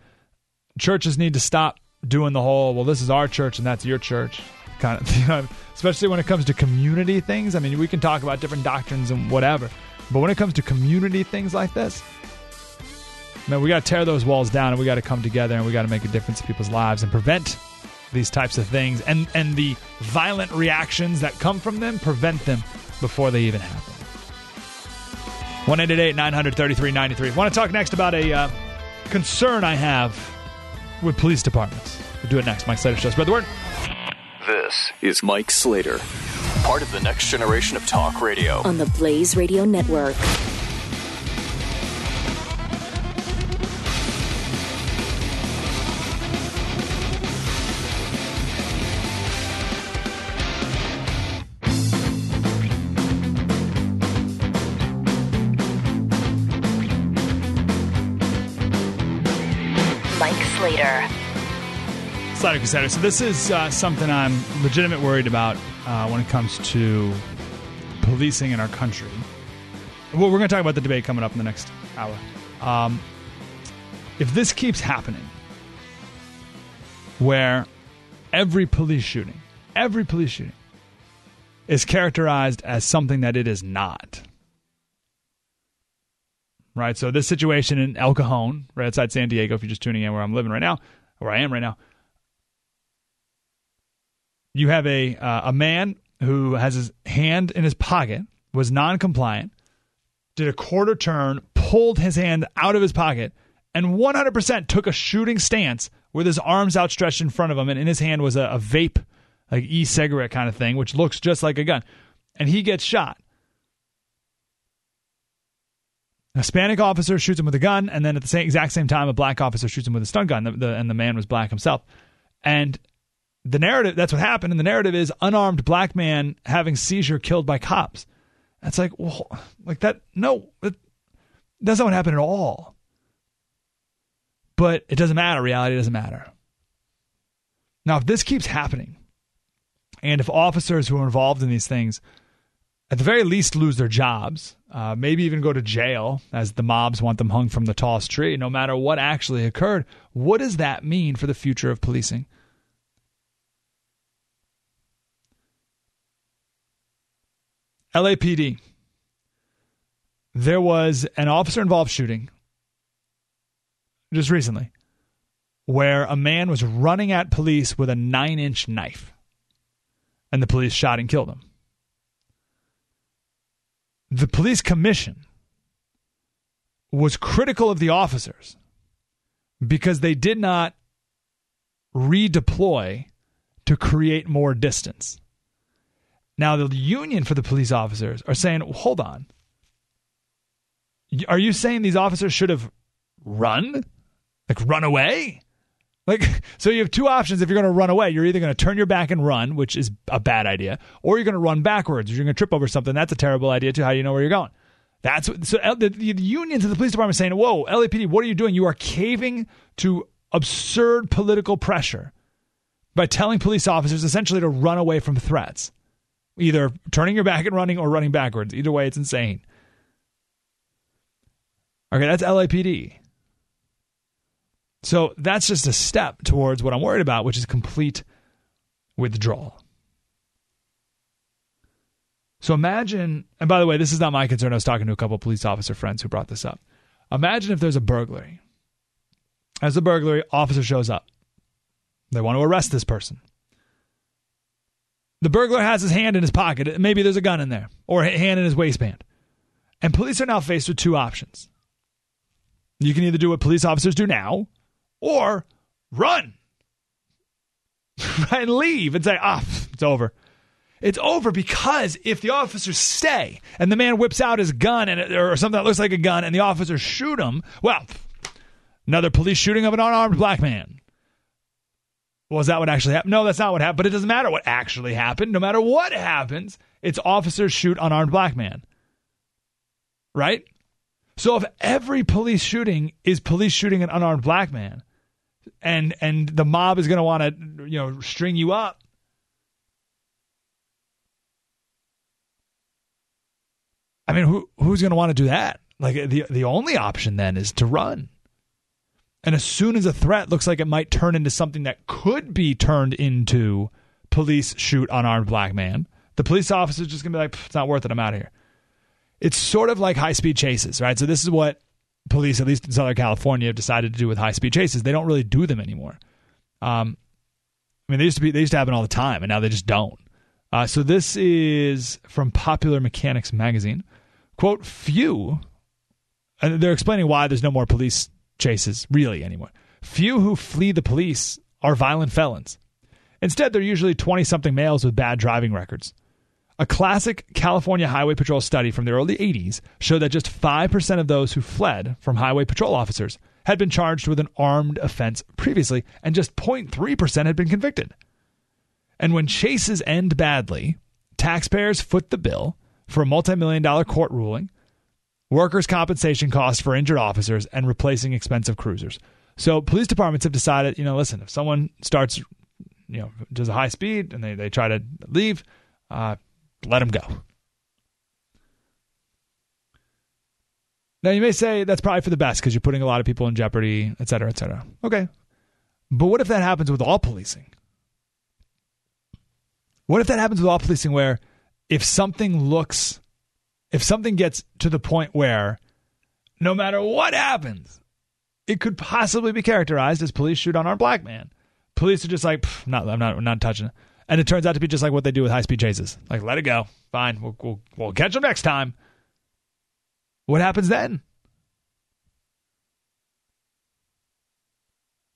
churches need to stop doing the whole well this is our church and that's your church kind of [laughs] you know, especially when it comes to community things i mean we can talk about different doctrines and whatever but when it comes to community things like this man we got to tear those walls down and we got to come together and we got to make a difference in people's lives and prevent these types of things and and the violent reactions that come from them prevent them before they even happen 188 933 93. Want to talk next about a uh, concern I have with police departments. We'll do it next. Mike Slater Show. Spread the word. This is Mike Slater, part of the next generation of talk radio. On the Blaze Radio Network. Slater Crusader. So this is uh, something I'm legitimate worried about uh, when it comes to policing in our country. Well, we're going to talk about the debate coming up in the next hour. Um, if this keeps happening, where every police shooting, every police shooting, is characterized as something that it is not. Right? So, this situation in El Cajon, right outside San Diego, if you're just tuning in where I'm living right now, where I am right now, you have a uh, a man who has his hand in his pocket, was non-compliant, did a quarter turn, pulled his hand out of his pocket and 100% took a shooting stance with his arms outstretched in front of him, and in his hand was a, a vape, like e-cigarette kind of thing, which looks just like a gun, and he gets shot. A Hispanic officer shoots him with a gun, and then at the same exact same time, a black officer shoots him with a stun gun, the, the, and the man was black himself. And the narrative that's what happened, and the narrative is unarmed black man having seizure killed by cops. That's like, well, like that. No, that, that's not what happened at all. But it doesn't matter. Reality doesn't matter. Now, if this keeps happening, and if officers who are involved in these things, at the very least, lose their jobs, uh, maybe even go to jail, as the mobs want them hung from the tallest tree, no matter what actually occurred, what does that mean for the future of policing? LAPD. There was an officer involved shooting just recently where a man was running at police with a nine inch knife and the police shot and killed him. The police commission was critical of the officers because they did not redeploy to create more distance. Now, the union for the police officers are saying, hold on. Are you saying these officers should have run? Like, run away? Like, [laughs] so you have two options if you're going to run away. You're either going to turn your back and run, which is a bad idea, or you're going to run backwards. You're going to trip over something. That's a terrible idea, too. How do you know where you're going? That's what, so the, the unions of the police department saying, whoa, LAPD, what are you doing? You are caving to absurd political pressure by telling police officers essentially to run away from threats either turning your back and running or running backwards. Either way, it's insane. Okay, that's LAPD. So that's just a step towards what I'm worried about, which is complete withdrawal. So imagine, and by the way, this is not my concern. I was talking to a couple police officer friends who brought this up. Imagine if there's a burglary. As a burglary, officer shows up. They want to arrest this person. The burglar has his hand in his pocket. Maybe there's a gun in there or a hand in his waistband. And police are now faced with two options. You can either do what police officers do now or run. [laughs] and leave and say, ah, it's over. It's over because if the officers stay and the man whips out his gun and or something that looks like a gun and the officers shoot him, well, another police shooting of an unarmed black man. Was that what actually happened? No, that's not what happened. But it doesn't matter what actually happened. No matter what happens, it's officers shoot unarmed black man. Right? So if every police shooting is police shooting an unarmed black man, and and the mob is going to want to you know string you up, I mean, who who's going to want to do that? Like the the only option then is to run. And as soon as a threat looks like it might turn into something that could be turned into police shoot unarmed black man, the police officer is just going to be like, it's not worth it. I'm out of here. It's sort of like high speed chases, right? So this is what police, at least in Southern California, have decided to do with high speed chases. They don't really do them anymore. Um, I mean, they used to be they used to happen all the time, and now they just don't. Uh, so this is from Popular Mechanics magazine. Quote: Few, and they're explaining why there's no more police chases, really, anyone. Few who flee the police are violent felons. Instead, they're usually 20 something males with bad driving records. A classic California Highway Patrol study from the early 80s showed that just 5% of those who fled from highway patrol officers had been charged with an armed offense previously, and just 0.3% had been convicted. And when chases end badly, taxpayers foot the bill for a multi million dollar court ruling workers' compensation costs for injured officers, and replacing expensive cruisers. So police departments have decided, you know, listen, if someone starts, you know, does a high speed and they, they try to leave, uh, let them go. Now you may say that's probably for the best because you're putting a lot of people in jeopardy, et cetera, et cetera. Okay. But what if that happens with all policing? What if that happens with all policing where if something looks if something gets to the point where no matter what happens, it could possibly be characterized as police shoot on our black man. Police are just like, not, I'm not, not touching it. And it turns out to be just like what they do with high speed chases. Like, let it go. Fine. We'll, we'll, we'll catch them next time. What happens then?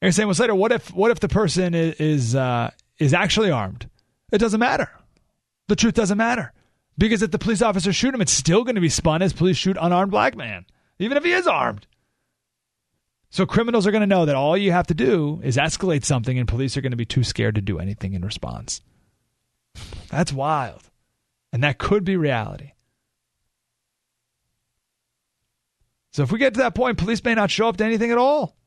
You're saying, well, Slater, what if, what if the person is, is, uh, is actually armed? It doesn't matter. The truth doesn't matter because if the police officers shoot him, it's still going to be spun as police shoot unarmed black man, even if he is armed. So criminals are going to know that all you have to do is escalate something, and police are going to be too scared to do anything in response. That's wild, and that could be reality. So if we get to that point, police may not show up to anything at all.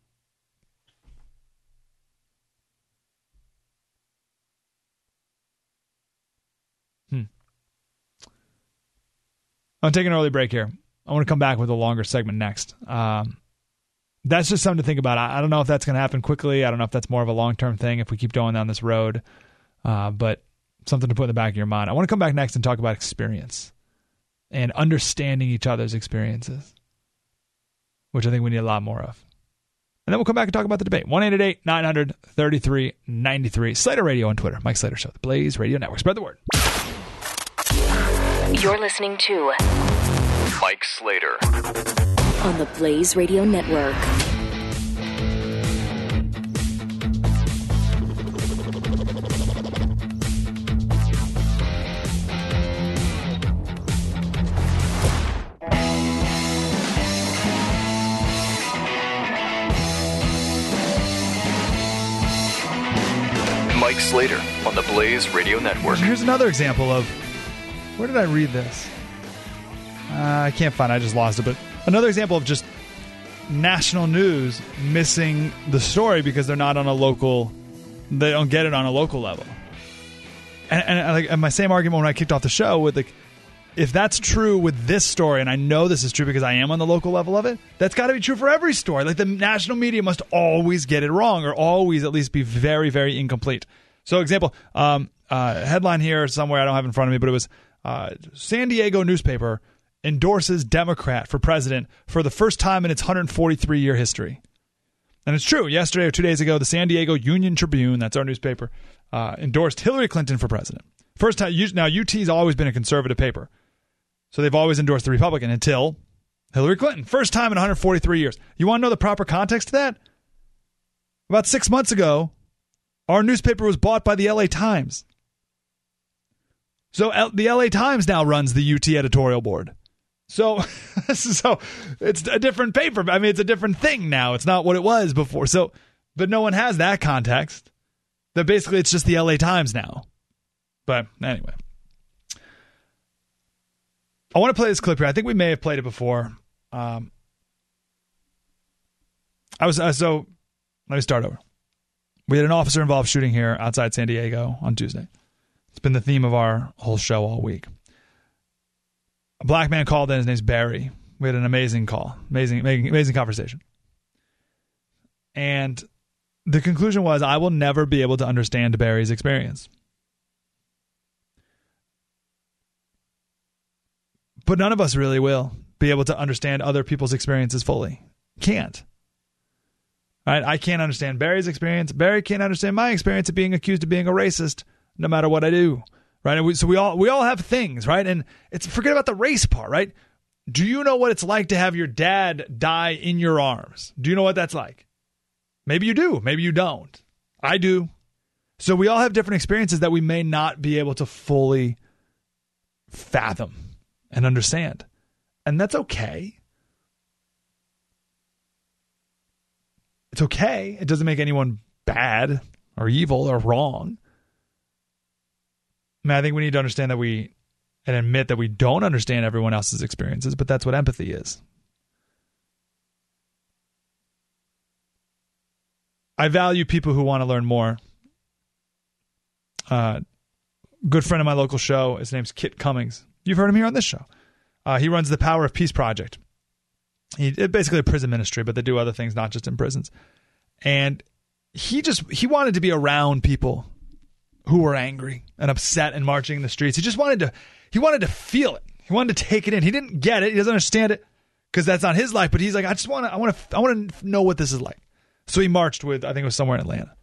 I'm taking an early break here. I want to come back with a longer segment next. Um, that's just something to think about. I, I don't know if that's going to happen quickly. I don't know if that's more of a long term thing if we keep going down this road. Uh, but something to put in the back of your mind. I want to come back next and talk about experience and understanding each other's experiences which I think we need a lot more of. And then we'll come back and talk about the debate. 1 900 3393. Slater Radio on Twitter. Mike Slater Show. The Blaze Radio Network. Spread the word. You're listening to Mike Slater on the Blaze Radio Network. Mike Slater on the Blaze Radio Network. Here's another example of where did I read this? Uh, I can't find. it. I just lost it. But another example of just national news missing the story because they're not on a local. They don't get it on a local level. And, and and my same argument when I kicked off the show with like, if that's true with this story, and I know this is true because I am on the local level of it, that's got to be true for every story. Like the national media must always get it wrong or always at least be very, very incomplete. So, example, um, uh, headline here somewhere I don't have in front of me, but it was uh, San Diego newspaper endorses Democrat for president for the first time in its 143 year history. And it's true. Yesterday or two days ago, the San Diego Union Tribune, that's our newspaper, uh, endorsed Hillary Clinton for president. First time. Now, UT's always been a conservative paper. So they've always endorsed the Republican until Hillary Clinton. First time in 143 years. You want to know the proper context to that? About six months ago, our newspaper was bought by the LA Times. So L- the LA Times now runs the UT editorial board. So, [laughs] so it's a different paper. I mean, it's a different thing now. It's not what it was before. So, but no one has that context. That basically it's just the LA Times now. But anyway, I want to play this clip here. I think we may have played it before. Um, I was uh, so. Let me start over. We had an officer involved shooting here outside San Diego on Tuesday. Been the theme of our whole show all week. A black man called in. His name's Barry. We had an amazing call, amazing, amazing, amazing conversation. And the conclusion was, I will never be able to understand Barry's experience. But none of us really will be able to understand other people's experiences fully. Can't. I can't understand Barry's experience. Barry can't understand my experience of being accused of being a racist, no matter what I do. Right? We, so we all we all have things, right? And it's forget about the race part, right? Do you know what it's like to have your dad die in your arms? Do you know what that's like? Maybe you do. Maybe you don't. I do. So we all have different experiences that we may not be able to fully fathom and understand. And that's okay. It's okay. It doesn't make anyone bad or evil or wrong. I mean, I think we need to understand that we and admit that we don't understand everyone else's experiences, but that's what empathy is. I value people who want to learn more. Uh, good friend of my local show, his name's Kit Cummings. You've heard him here on this show. Uh, he runs the Power of Peace Project. He basically a prison ministry, but they do other things, not just in prisons. And he just he wanted to be around people who were angry and upset and marching in the streets. He just wanted to he wanted to feel it. He wanted to take it in. He didn't get it. He doesn't understand it because that's not his life. But he's like, I just want to I want to I want to know what this is like. So he marched with I think it was somewhere in Atlanta.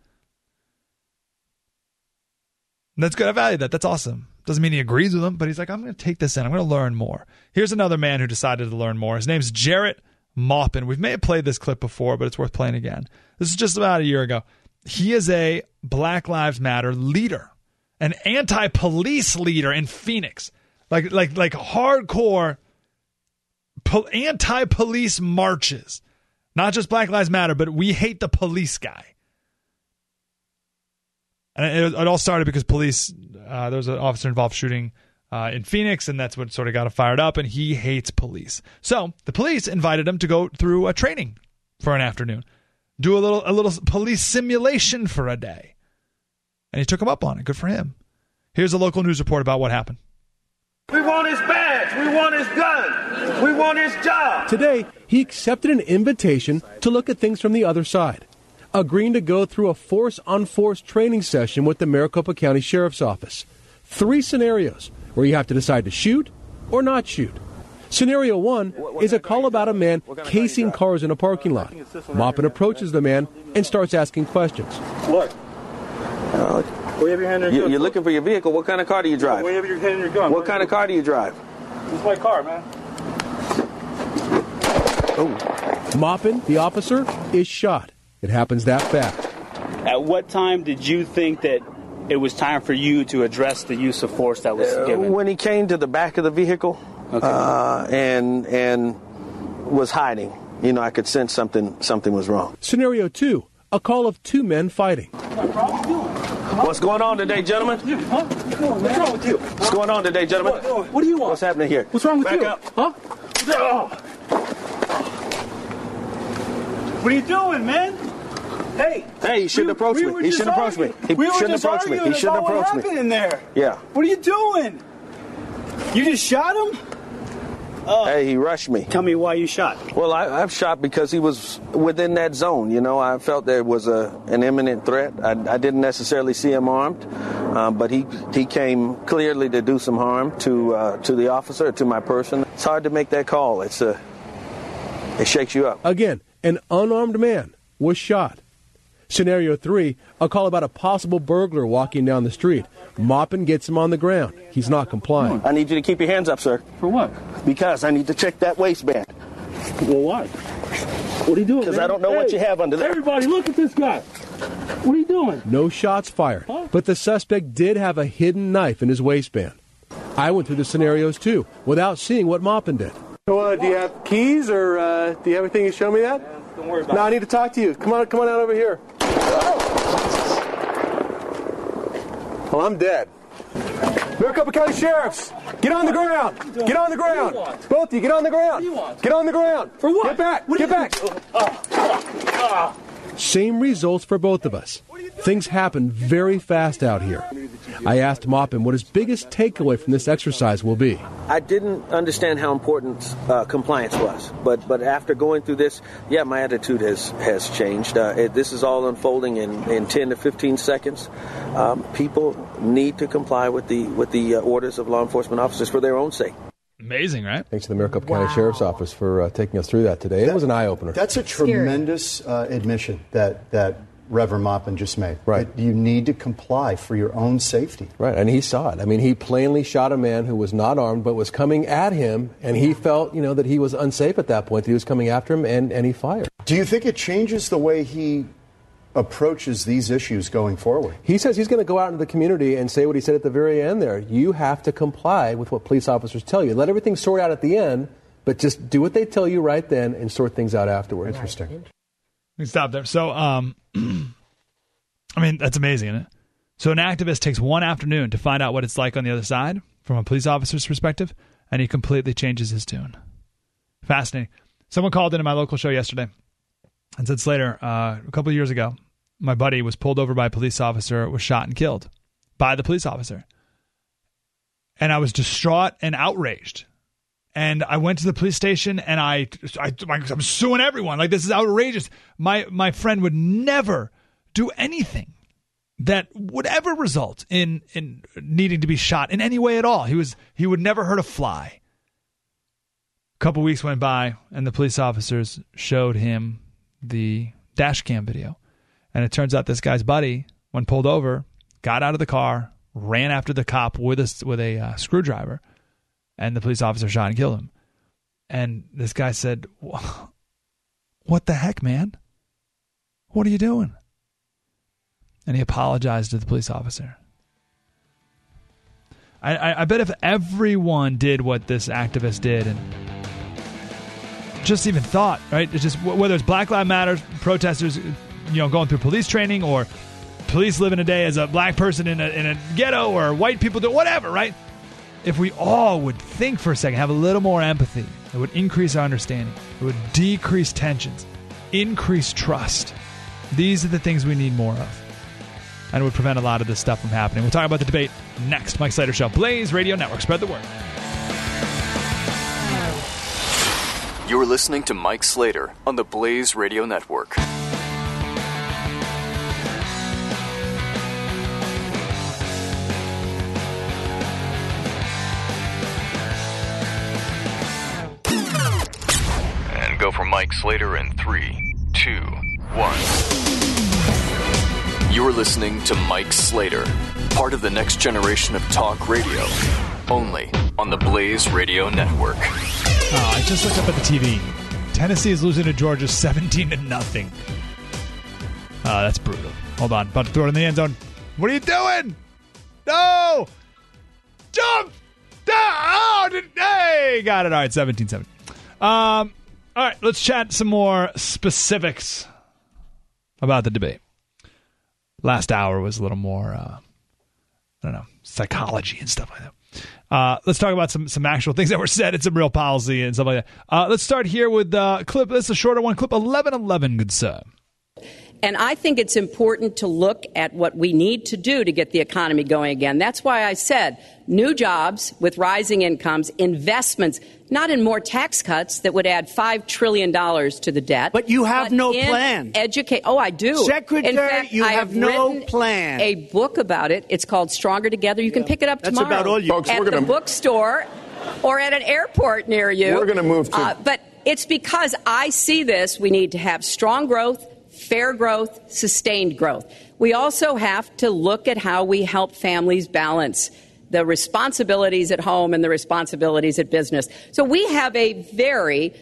And that's good. I value that. That's awesome. Doesn't mean he agrees with them, but he's like, I'm going to take this in. I'm going to learn more. Here's another man who decided to learn more. His name's Jarrett Maupin. We may have played this clip before, but it's worth playing again. This is just about a year ago. He is a Black Lives Matter leader, an anti-police leader in Phoenix, like like like hardcore po- anti-police marches. Not just Black Lives Matter, but we hate the police guy. And it, it all started because police, uh, there was an officer involved shooting uh, in Phoenix, and that's what sort of got him fired up. And he hates police, so the police invited him to go through a training for an afternoon, do a little a little police simulation for a day, and he took him up on it. Good for him. Here's a local news report about what happened. We want his badge. We want his gun. We want his job. Today, he accepted an invitation to look at things from the other side, agreeing to go through a force on force training session with the Maricopa County Sheriff's Office. Three scenarios where you have to decide to shoot or not shoot. Scenario one is a call about a man casing cars in a parking lot. Maupin approaches the man and starts asking questions. What? Uh, you have your hand in you, your you're looking for your vehicle. What kind of car do you drive? Where you have your hand in your gun? What kind of car do you drive? This is my car, man. Oh. Maupin, the officer, is shot. It happens that fast. At what time did you think that it was time for you to address the use of force that was Uh, given? when he came to the back of the vehicle uh, and and was hiding, you know, I could sense something something was wrong. Scenario two a call of two men fighting. What's going on today, gentlemen? What's wrong with you? What's going on today, gentlemen? What, what do you want? What's happening here? What's wrong with Back you? up. Huh? What are you doing, man? Hey. Hey, you shouldn't we- approach we me. were He shouldn't approach me. arguing. He we were shouldn't approach me. He shouldn't approach me. What happened in there. Yeah. What are you doing? You just shot him? Hey, he rushed me. Tell me why you shot. Well, I, I've shot because he was within that zone. You know, I felt there was a an imminent threat. I, I didn't necessarily see him armed, uh, but he he came clearly to do some harm to uh, to the officer, to my person. It's hard to make that call. It's a it shakes you up. Again, an unarmed man was shot. Scenario three a call about a possible burglar walking down the street. Maupin gets him on the ground. He's not complying. I need you to keep your hands up, sir. For what? Because I need to check that waistband. Well, why? What are you doing? Because I don't know what you have under there. Everybody, look at this guy. What are you doing? No shots fired, but the suspect did have a hidden knife in his waistband. I went through the scenarios too without seeing what Maupin did. So, uh, do you have keys or uh, do you have anything to show me that? Don't worry about No, I need to talk to you. Come on, come on out over here. Well, I'm dead. Maricopa County Sheriffs, get on the ground. Get on the ground. Both of you, get on the ground. Get on the ground. For what? Get back. Get back. Same results for both of us. Things happen very fast out here. I asked Maupin what his biggest takeaway from this exercise will be. I didn't understand how important uh, compliance was, but but after going through this, yeah, my attitude has has changed. Uh, it, this is all unfolding in, in 10 to 15 seconds. Um, people need to comply with the with the uh, orders of law enforcement officers for their own sake. Amazing, right? Thanks to the Maricopa County Sheriff's Office for uh, taking us through that today. It was an eye opener. That's a tremendous uh, admission that that Reverend Maupin just made. Right. That you need to comply for your own safety. Right, and he saw it. I mean, he plainly shot a man who was not armed but was coming at him, and he felt, you know, that he was unsafe at that point. That he was coming after him, and, and he fired. Do you think it changes the way he approaches these issues going forward? He says he's going to go out into the community and say what he said at the very end there. You have to comply with what police officers tell you. Let everything sort out at the end, but just do what they tell you right then and sort things out afterwards. Interesting. Let me stop there. So, um, [clears throat] I mean, that's amazing, isn't it? So, an activist takes one afternoon to find out what it's like on the other side from a police officer's perspective, and he completely changes his tune. Fascinating. Someone called into my local show yesterday and said, Slater, uh, a couple years ago, my buddy was pulled over by a police officer, was shot and killed by the police officer. And I was distraught and outraged. And I went to the police station and I, I I'm suing everyone. Like this is outrageous. My my friend would never do anything that would ever result in in needing to be shot in any way at all. He was he would never hurt a fly. A couple weeks went by and the police officers showed him the dash cam video. And it turns out this guy's buddy, when pulled over, got out of the car, ran after the cop with a with a uh, screwdriver, and the police officer shot and killed him. And this guy said, "What the heck, man? What are you doing? And he apologized to the police officer. I, I, I bet if everyone did what this activist did and just even thought, right? It's just whether it's Black Lives Matter protesters, you know, going through police training or police living a day as a black person in a, in a ghetto or white people do whatever, right? If we all would think for a second, have a little more empathy, it would increase our understanding. It would decrease tensions, increase trust. These are the things we need more of. And it would prevent a lot of this stuff from happening. We'll talk about the debate next. Mike Slater Show, Blaze Radio Network. Spread the word. You're listening to Mike Slater on the Blaze Radio Network. And go for Mike Slater in three, two, one. You're listening to Mike Slater, part of the next generation of talk radio, only on the Blaze Radio Network. Oh, I just looked up at the TV. Tennessee is losing to Georgia 17 to nothing. Oh, that's brutal. Hold on. About to throw it in the end zone. What are you doing? No! Jump! Oh, hey! Got it. All right, 17 7. Um, all right, let's chat some more specifics about the debate. Last hour was a little more, uh, I don't know, psychology and stuff like that. Uh, let's talk about some some actual things that were said and some real policy and stuff like that. Uh, let's start here with uh, clip. This is a shorter one. Clip eleven eleven. Good sir. And I think it's important to look at what we need to do to get the economy going again. That's why I said new jobs with rising incomes, investments, not in more tax cuts that would add $5 trillion to the debt. But you have no in plan. Educate. Oh, I do. Secretary, in fact, you I have no plan. A book about it. It's called Stronger Together. You can pick it up That's tomorrow about all you- Folks, at the bookstore or at an airport near you. We're gonna move to- Uh, but it's because I see this. We need to have strong growth, fair growth, sustained growth. We also have to look at how we help families balance the responsibilities at home and the responsibilities at business. So we have a very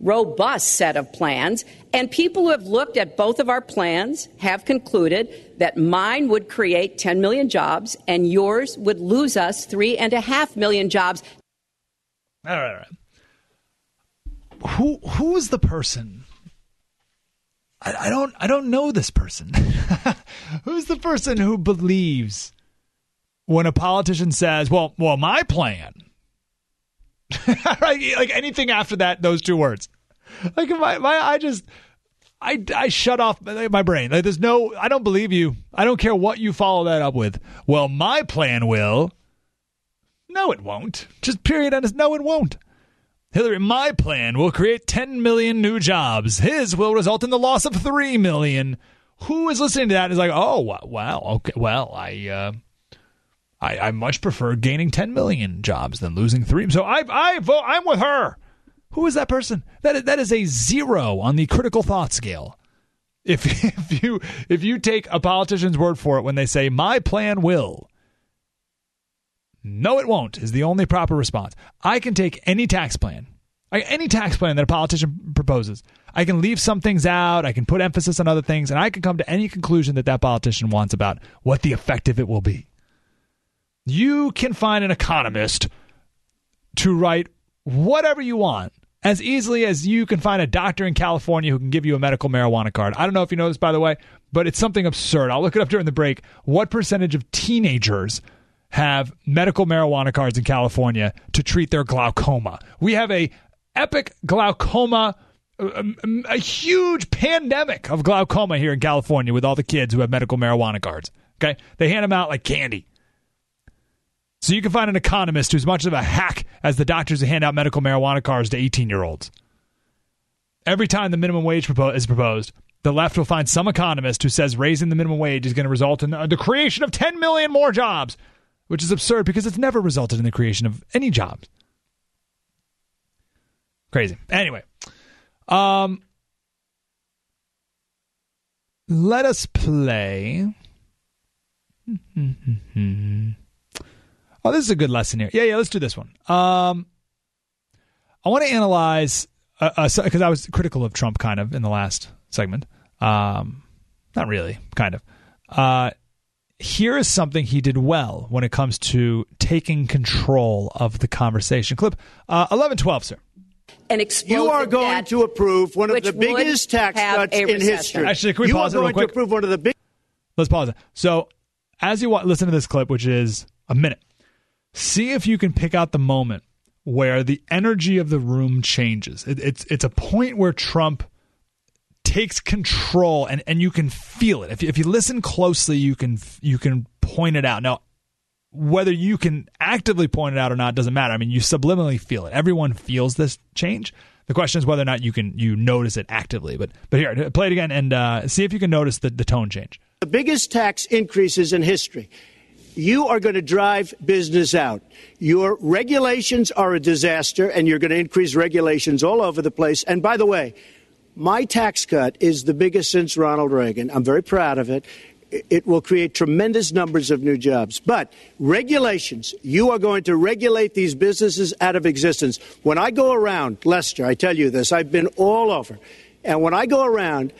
robust set of plans, and people who have looked at both of our plans have concluded that mine would create 10 million jobs and yours would lose us three and a half million jobs. All right, all right. Who who is the person? I, I don't I don't know this person. [laughs] Who's the person who believes when a politician says, "Well, well, my plan," [laughs] right? Like anything after that, those two words. Like my my, I just. I, I shut off my brain. Like there's no, I don't believe you. I don't care what you follow that up with. Well, my plan will. No, it won't. Just period. And no, it won't. Hillary, my plan will create 10 million new jobs. His will result in the loss of 3 million. Who is listening to that is like, oh, wow, okay, well, I, uh, I, I much prefer gaining 10 million jobs than losing 3. So I, I vote, I'm with her. Who is that person? That is, that is a zero on the critical thought scale. If, [laughs] if you if you take a politician's word for it when they say my plan will, no, it won't, is the only proper response. I can take any tax plan, any tax plan that a politician proposes. I can leave some things out, I can put emphasis on other things, and I can come to any conclusion that that politician wants about what the effect of it will be. You can find an economist to write whatever you want as easily as you can find a doctor in California who can give you a medical marijuana card. I don't know if you know this, by the way, but it's something absurd. I'll look it up during the break. What percentage of teenagers have medical marijuana cards in California to treat their glaucoma? We have a epic glaucoma. A, a huge pandemic of glaucoma here in California with all the kids who have medical marijuana cards. Okay. They hand them out like candy. So you can find an economist who's much of a hack as the doctors who hand out medical marijuana cards to 18 year olds. Every time the minimum wage propo- is proposed, the left will find some economist who says raising the minimum wage is going to result in the creation of 10 million more jobs, which is absurd because it's never resulted in the creation of any jobs. Crazy. Anyway, um, let us play. [laughs] Oh, this is a good lesson here. Yeah, yeah, let's do this one. Um, I want to analyze because uh, uh, I was critical of Trump kind of in the last segment. Um, Not really, kind of. Uh, here is something he did well when it comes to taking control of the conversation. Clip uh, 1112, sir. An You are going to approve one of the biggest tax cuts in history. Actually, can we you pause it are real going quick? to approve one of the big. Let's pause it. So, as you wa- listen to this clip, which is a minute, see if you can pick out the moment where the energy of the room changes. It, it's it's a point where Trump takes control, and, and you can feel it. If you, if you listen closely, you can you can point it out. Now, whether you can actively point it out or not doesn't matter. I mean, you subliminally feel it. Everyone feels this change. The question is whether or not you can you notice it actively. But but here, play it again and uh, see if you can notice the, the tone change. the biggest tax increases in history. You are going to drive business out. Your regulations are a disaster, and you're going to increase regulations all over the place. And by the way, my tax cut is the biggest since Ronald Reagan. I'm very proud of it. It will create tremendous numbers of new jobs. But regulations, you are going to regulate these businesses out of existence. When I go around, Lester, I tell you this, I've been all over. And when I go around,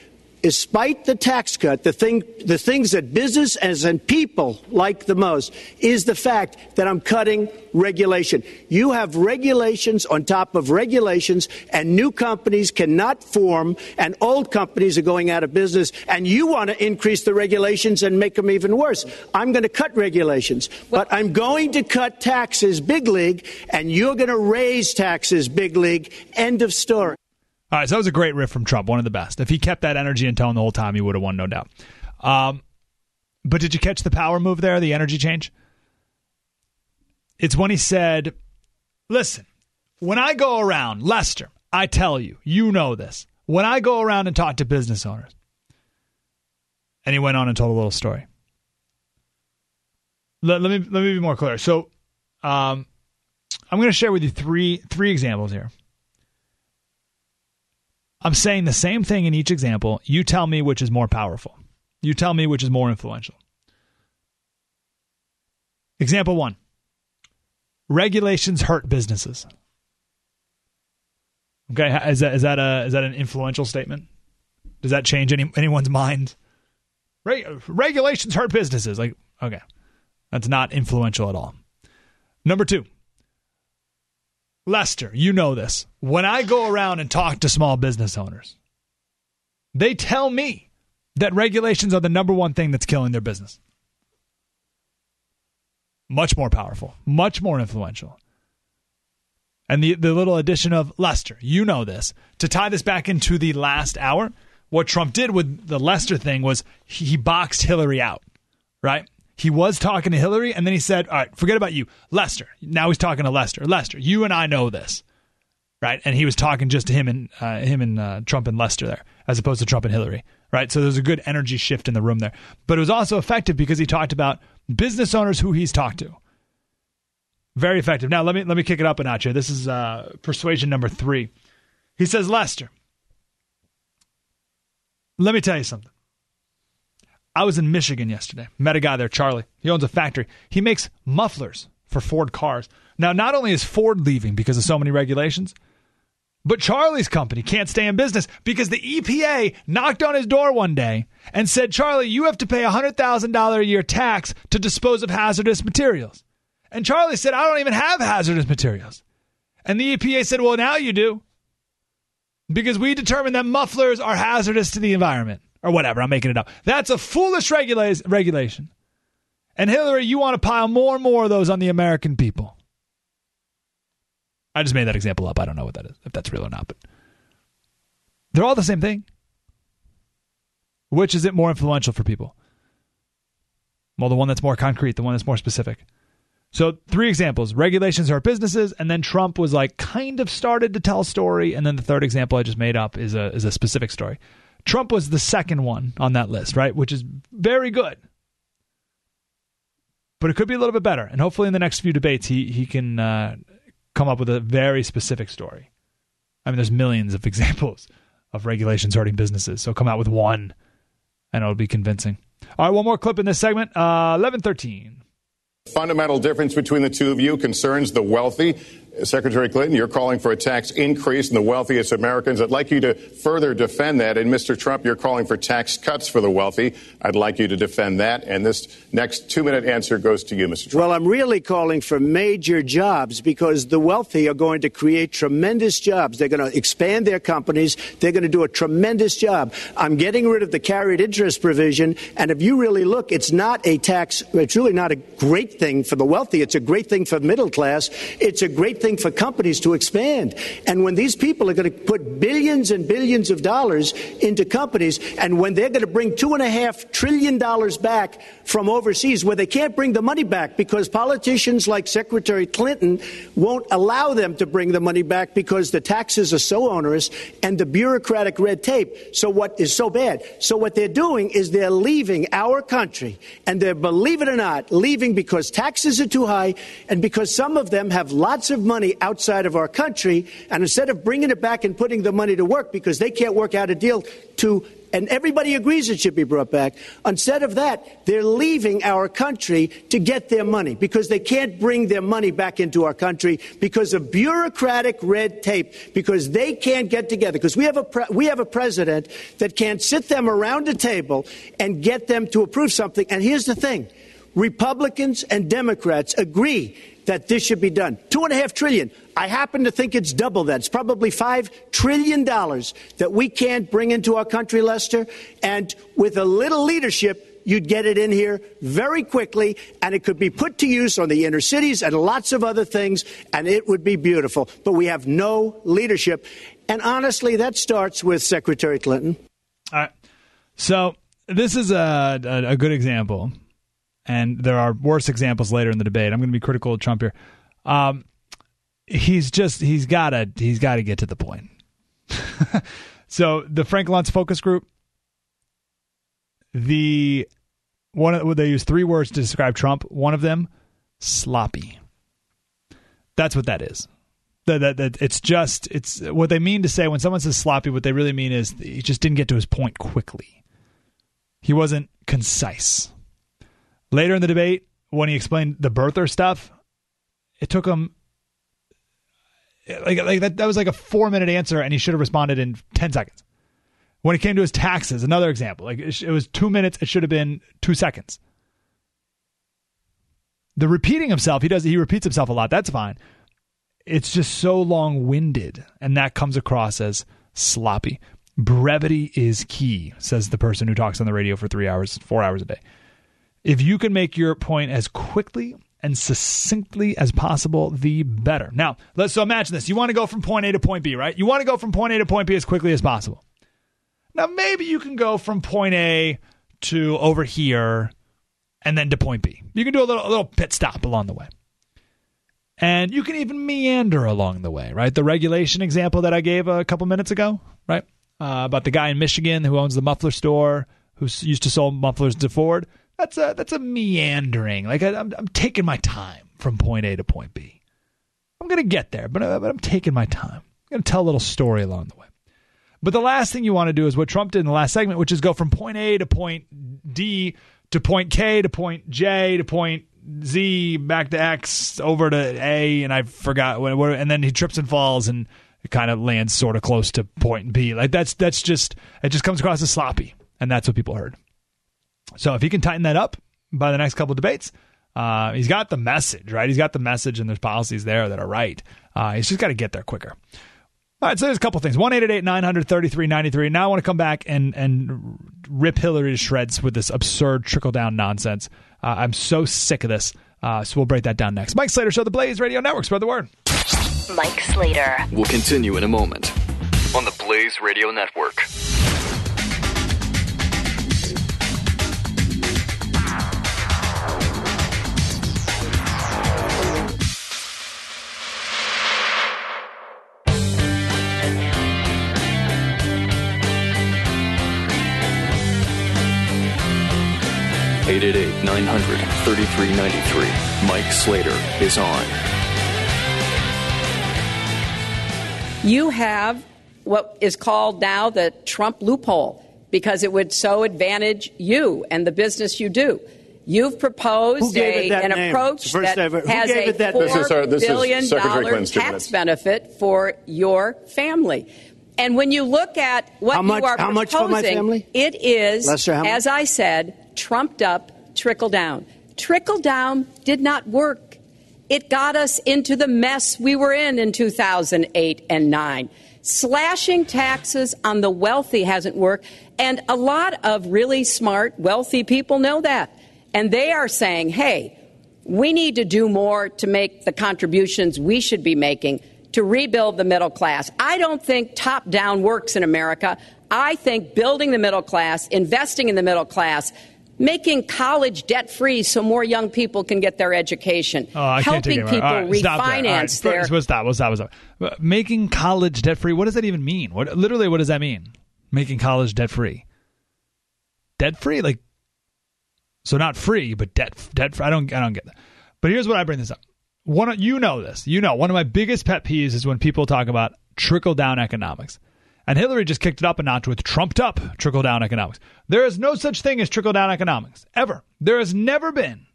despite the tax cut, the thing, the things that businesses and people like the most is the fact that I'm cutting regulation. You have regulations on top of regulations, and new companies cannot form, and old companies are going out of business. And you want to increase the regulations and make them even worse. I'm going to cut regulations, but I'm going to cut taxes big league, and you're going to raise taxes big league. End of story. All right, so that was a great riff from Trump, one of the best. If he kept that energy and tone the whole time, he would have won, no doubt. Um, but did you catch the power move there, the energy change? It's when he said, Listen, when I go around, Lester, I tell you, you know this. When I go around and talk to business owners, and he went on and told a little story. Let, let me let me be more clear. So, um, I'm going to share with you three three examples here. I'm saying the same thing in each example. You tell me which is more powerful. You tell me which is more influential. Example one regulations hurt businesses. Okay, is that is that a is that an influential statement? Does that change any anyone's mind? Re- regulations hurt businesses. Like, okay, that's not influential at all. Number two, Lester, you know this. When I go around and talk to small business owners, they tell me that regulations are the number one thing that's killing their business. Much more powerful, much more influential. And the, the little addition of Lester, you know this. To tie this back into the last hour, what Trump did with the Lester thing was he, he boxed Hillary out, right? He was talking to Hillary, and then he said, All right, forget about you. Lester. Now he's talking to Lester. Lester, you and I know this. Right? And he was talking just to him and uh, him and uh, Trump and Lester there, as opposed to Trump and Hillary. Right? So there's a good energy shift in the room there. But it was also effective because he talked about business owners who he's talked to. Very effective. Now let me let me kick it up a notch here. This is uh, persuasion number three. He says, Lester, let me tell you something. I was in Michigan yesterday. Met a guy there, Charlie. He owns a factory. He makes mufflers for Ford cars. Now, not only is Ford leaving because of so many regulations, but Charlie's company can't stay in business because the EPA knocked on his door one day and said, Charlie, you have to pay a $100,000 a year tax to dispose of hazardous materials. And Charlie said, I don't even have hazardous materials. And the EPA said, Well, now you do. Because we determined that mufflers are hazardous to the environment. Or whatever, I'm making it up. That's a foolish regula- regulation. And Hillary, you want to pile more and more of those on the American people. I just made that example up. I don't know what that is, if that's real or not, but they're all the same thing. Which is it more influential for people? Well, the one that's more concrete, the one that's more specific. So, three examples regulations hurt businesses, and then Trump was like kind of started to tell a story, and then the third example I just made up is a is a specific story. Trump was the second one on that list, right? Which is very good. But it could be a little bit better. And hopefully in the next few debates he he can uh, come up with a very specific story. I mean there's millions of [laughs] examples of regulations hurting businesses. So come out with one and it'll be convincing. All right, one more clip in this segment. Uh, 1113. fundamental difference between the two of you concerns the wealthy. Secretary Clinton, you're calling for a tax increase in the wealthiest Americans. I'd like you to further defend that. And Mr. Trump, you're calling for tax cuts for the wealthy. I'd like you to defend that. And this next two minute answer goes to you, Mr. Trump. Well, I'm really calling for major jobs because the wealthy are going to create tremendous jobs. They're going to expand their companies. They're going to do a tremendous job. I'm getting rid of the carried interest provision. And if you really look, it's not a tax, it's really not a great thing for the wealthy. It's a great thing for the middle class. It's a great thing for companies to expand. And when these people are going to put billions and billions of dollars into companies, and when they're going to bring two and a half trillion dollars back from overseas, where they can't bring the money back because politicians like Secretary Clinton won't allow them to bring the money back because the taxes are so onerous and the bureaucratic red tape. So what is so bad? So what they're doing is they're leaving our country, and they're, believe it or not, leaving because taxes are too high and because some of them have lots of money outside of our country. And instead of bringing it back and putting the money to work because they can't work out a deal to and everybody agrees it should be brought back. Instead of that, they're leaving our country to get their money because they can't bring their money back into our country because of bureaucratic red tape, because they can't get together. Because we have a pre- we have a president that can't sit them around a table and get them to approve something. And here's the thing: Republicans and Democrats agree that this should be done. Two and a half trillion. I happen to think it's double that. It's probably five trillion dollars that we can't bring into our country, Lester. And with a little leadership, you'd get it in here very quickly, and it could be put to use on the inner cities and lots of other things, and it would be beautiful. But we have no leadership. And honestly, that starts with Secretary Clinton. All right. So this is a, a, a good example and there are worse examples later in the debate. I'm going to be critical of Trump here. Um, he's just he's got to he's got to get to the point. [laughs] so the Frank Luntz focus group, the one they use three words to describe Trump. One of them, sloppy. That's what that is. That, that, that it's just it's what they mean to say when someone says sloppy. What they really mean is he just didn't get to his point quickly. He wasn't concise. Later in the debate, when he explained the birther stuff, it took him like like that, that was like a four minute answer, and he should have responded in ten seconds. When it came to his taxes, another example, like it, it was two minutes, it should have been two seconds. The repeating himself, he does he repeats himself a lot. That's fine. It's just so long winded, and that comes across as sloppy. Brevity is key, says the person who talks on the radio for three hours, four hours a day. If you can make your point as quickly and succinctly as possible, the better. Now, let's so imagine this. You want to go from point A to point B, right? You want to go from point A to point B as quickly as possible. Now, maybe you can go from point A to over here and then to point B. You can do a little, a little pit stop along the way. And you can even meander along the way, right? The regulation example that I gave a couple minutes ago, right? Uh, about the guy in Michigan who owns the muffler store who used to sell mufflers to Ford. That's a that's a meandering. Like I, am I'm, taking my time from point A to point B. I'm gonna get there, but, uh, but I'm taking my time. I'm gonna tell a little story along the way. But the last thing you want to do is what Trump did in the last segment, which is go from point A to point D to point K to point J to point Z back to X over to A, and I forgot what, and then he trips and falls and it kind of lands sort of close to point B. Like that's that's just it just comes across as sloppy, and that's what people heard. So if he can tighten that up by the next couple of debates, uh, he's got the message, right? He's got the message and there's policies there that are right. Uh, he's just got to get there quicker. All right, so there's a couple things. 1 933 93. Now I want to come back and, and rip Hillary to shreds with this absurd trickle down nonsense. Uh, I'm so sick of this. Uh, so we'll break that down next. Mike Slater Show, the Blaze Radio Network. Spread the word. Mike Slater. We'll continue in a moment on the Blaze Radio Network. 888 900 3393. Mike Slater is on. You have what is called now the Trump loophole because it would so advantage you and the business you do. You've proposed Who gave it a, an name? approach It's the first that ever- has a it that four name? This is our- this billion Secretary dollar tax minutes. benefit for your family. And when you look at what How much- you are how much for my proposing, family? it is, Lester, how much? as I said, trumped up trickle down. Trickle down did not work. It got us into the mess we were in in 2008 and 9. Slashing taxes on the wealthy hasn't worked, and a lot of really smart, wealthy people know that. And they are saying, hey, we need to do more to make the contributions we should be making to rebuild the middle class. I don't think top down works in America. I think building the middle class, investing in the middle class, making college debt free so more young people can get their education, Oh, I can't take helping people right, stop there. Right, refinance their. What's that? What's that? What's that? Uh, Making college debt free. What does that even mean? What literally? What does that mean? Making college debt free. Debt free, like so not free, but debt debt. I don't I don't get that. But here's what I bring this up. One, you know this. You know one of my biggest pet peeves is when people talk about trickle down economics. And Hillary just kicked it up a notch with trumped up trickle down economics. There is no such thing as trickle down economics ever. There has never been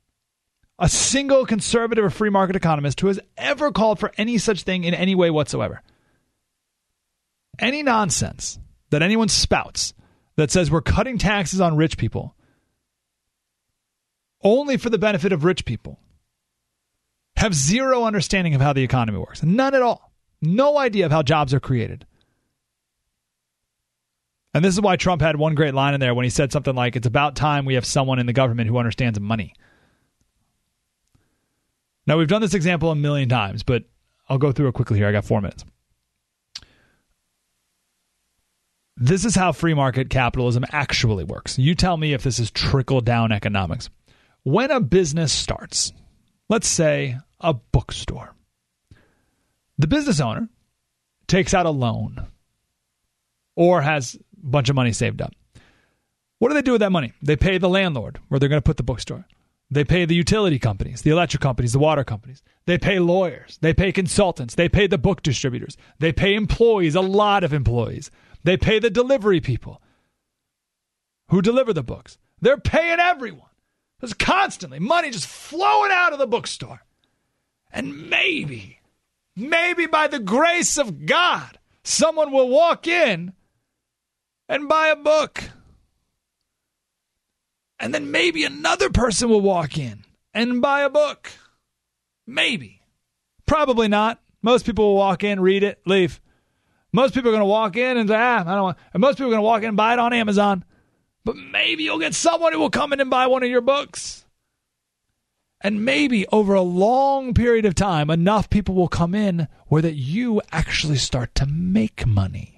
a single conservative or free market economist who has ever called for any such thing in any way whatsoever. Any nonsense that anyone spouts that says we're cutting taxes on rich people only for the benefit of rich people have zero understanding of how the economy works. None at all. No idea of how jobs are created. And this is why Trump had one great line in there when he said something like, It's about time we have someone in the government who understands money. Now, we've done this example a million times, but I'll go through it quickly here. I got four minutes. This is how free market capitalism actually works. You tell me if this is trickle down economics. When a business starts, let's say a bookstore, the business owner takes out a loan or has bunch of money saved up. What do they do with that money? They pay the landlord where they're going to put the bookstore. They pay the utility companies, the electric companies, the water companies. They pay lawyers. They pay consultants. They pay the book distributors. They pay employees, a lot of employees. They pay the delivery people who deliver the books. They're paying everyone. There's constantly money just flowing out of the bookstore. And maybe, maybe by the grace of God, someone will walk in and buy a book. And then maybe another person will walk in and buy a book. Maybe. Probably not. Most people will walk in, read it, leave. Most people are going to walk in and say, ah, I don't want. And most people are going to walk in and buy it on Amazon. But maybe you'll get someone who will come in and buy one of your books. And maybe over a long period of time, enough people will come in where that you actually start to make money.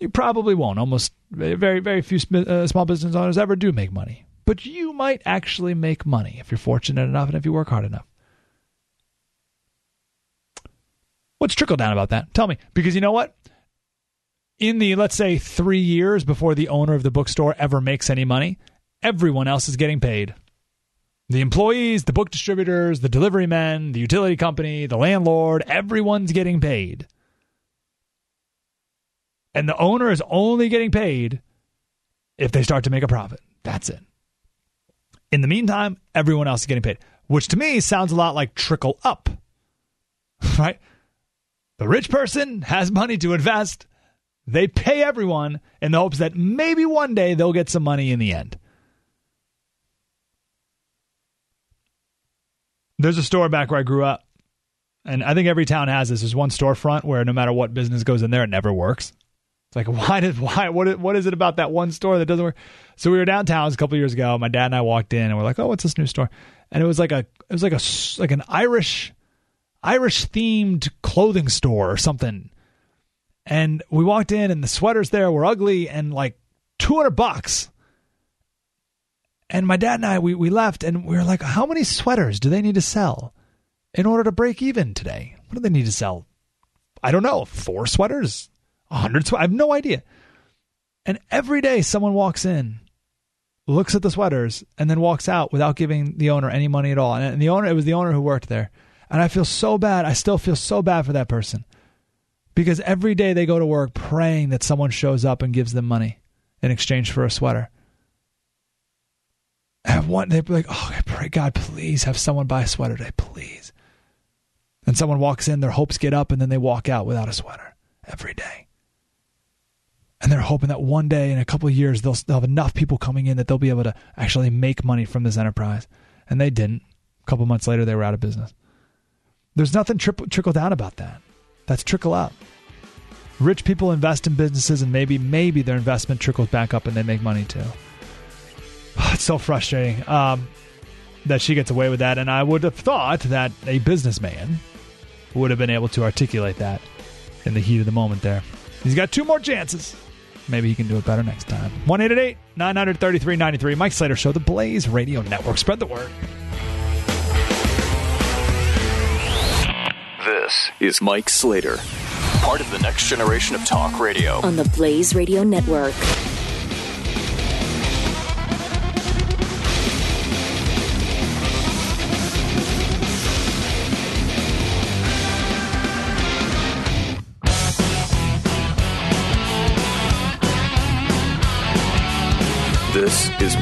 You probably won't. Almost very, very few uh, small business owners ever do make money. But you might actually make money if you're fortunate enough and if you work hard enough. What's trickle down about that? Tell me. Because you know what? In the, let's say, three years before the owner of the bookstore ever makes any money, everyone else is getting paid. The employees, the book distributors, the delivery men, the utility company, the landlord, everyone's getting paid. And the owner is only getting paid if they start to make a profit. That's it. In the meantime, everyone else is getting paid, which to me sounds a lot like trickle up, [laughs] right? The rich person has money to invest. They pay everyone in the hopes that maybe one day they'll get some money in the end. There's a store back where I grew up, and I think every town has this. There's one storefront where no matter what business goes in there, it never works. It's like [laughs] why did why what what is it about that one store that doesn't work? So we were downtown a couple years ago. My dad and I walked in, and we're like, "Oh, what's this new store?" And it was like a it was like a like an Irish Irish themed clothing store or something. And we walked in, and the sweaters there were ugly and like two hundred bucks. And my dad and I, we, we left and we were like, how many sweaters do they need to sell in order to break even today? What do they need to sell? I don't know. Four sweaters? A hundred? I have no idea. And every day someone walks in, looks at the sweaters, and then walks out without giving the owner any money at all. And the owner, it was the owner who worked there. And I feel so bad. I still feel so bad for that person because every day they go to work praying that someone shows up and gives them money in exchange for a sweater. And one, they'd be like, oh, I pray God, please have someone buy a sweater today, please. And someone walks in, their hopes get up, and then they walk out without a sweater every day. And they're hoping that one day in a couple years, they'll, they'll have enough people coming in that they'll be able to actually make money from this enterprise. And they didn't. A couple months later, they were out of business. There's nothing tri- trickle down about that. That's trickle up. Rich people invest in businesses, and maybe maybe their investment trickles back up, and they make money too. [sighs] It's so frustrating um, that she gets away with that, and I would have thought that a businessman would have been able to articulate that in the heat of the moment. There, he's got two more chances. Maybe he can do it better next time. 1 933 93. Mike Slater Show, the Blaze Radio Network. Spread the word. This is Mike Slater, part of the next generation of talk radio. On the Blaze Radio Network.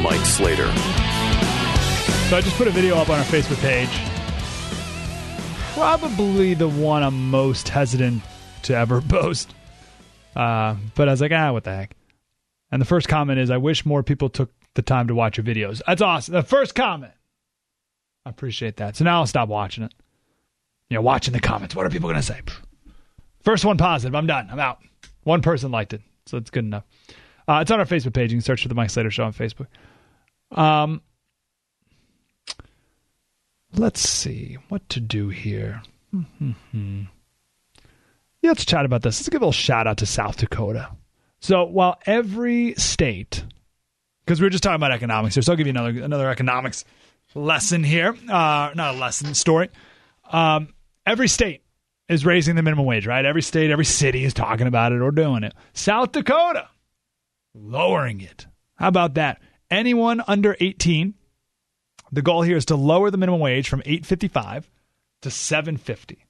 Mike Slater. So I just put a video up on our Facebook page. Probably the one I'm most hesitant to ever [laughs] post. Uh, but I was like, ah, what the heck? And the first comment is, I wish more people took the time to watch your videos. That's awesome. The first comment. I appreciate that. So now I'll stop watching it. You know, watching the comments. What are people going to say? First one positive. I'm done. I'm out. One person liked it. So it's good enough. Uh, it's on our Facebook page. You can search for the Mike Slater Show on Facebook. Um, let's see what to do here. Mm-hmm. Yeah, let's chat about this. Let's give a little shout out to South Dakota. So while every state, because we were just talking about economics here, so I'll give you another another economics lesson here. Uh, not a lesson, story. Um, every state is raising the minimum wage, right? Every state, every city is talking about it or doing it. South Dakota lowering it. How about that? Anyone under 18, the goal here is to lower the minimum wage from 855 to 750.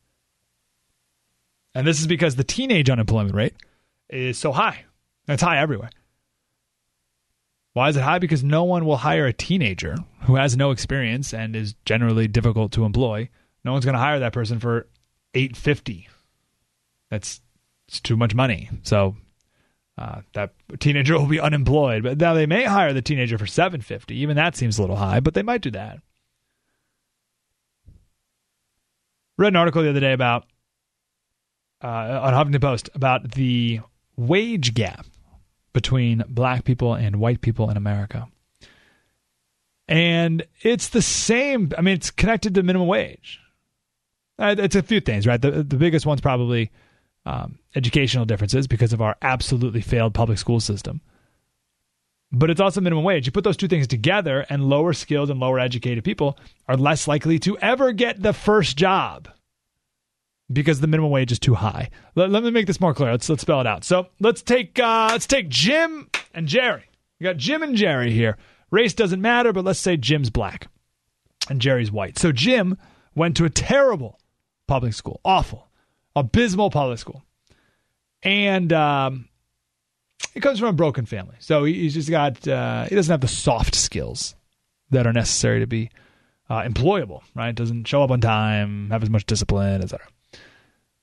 And this is because the teenage unemployment rate is so high. It's high everywhere. Why is it high? Because no one will hire a teenager who has no experience and is generally difficult to employ. No one's going to hire that person for 850. That's it's too much money. So uh, that teenager will be unemployed. But now they may hire the teenager for 750. Even that seems a little high, but they might do that. Read an article the other day about uh, on Huffington Post about the wage gap between black people and white people in America. And it's the same. I mean, it's connected to minimum wage. Uh, it's a few things, right? The, the biggest one's probably um, educational differences because of our absolutely failed public school system. But it's also minimum wage. You put those two things together, and lower skilled and lower educated people are less likely to ever get the first job because the minimum wage is too high. Let, let me make this more clear. Let's let's spell it out. So let's take uh, let's take Jim and Jerry. We got Jim and Jerry here. Race doesn't matter, but let's say Jim's black and Jerry's white. So Jim went to a terrible public school, awful, abysmal public school, and um, he comes from a broken family. So he's just got uh, he doesn't have the soft skills that are necessary to be uh, employable. Right? Doesn't show up on time, have as much discipline, etc.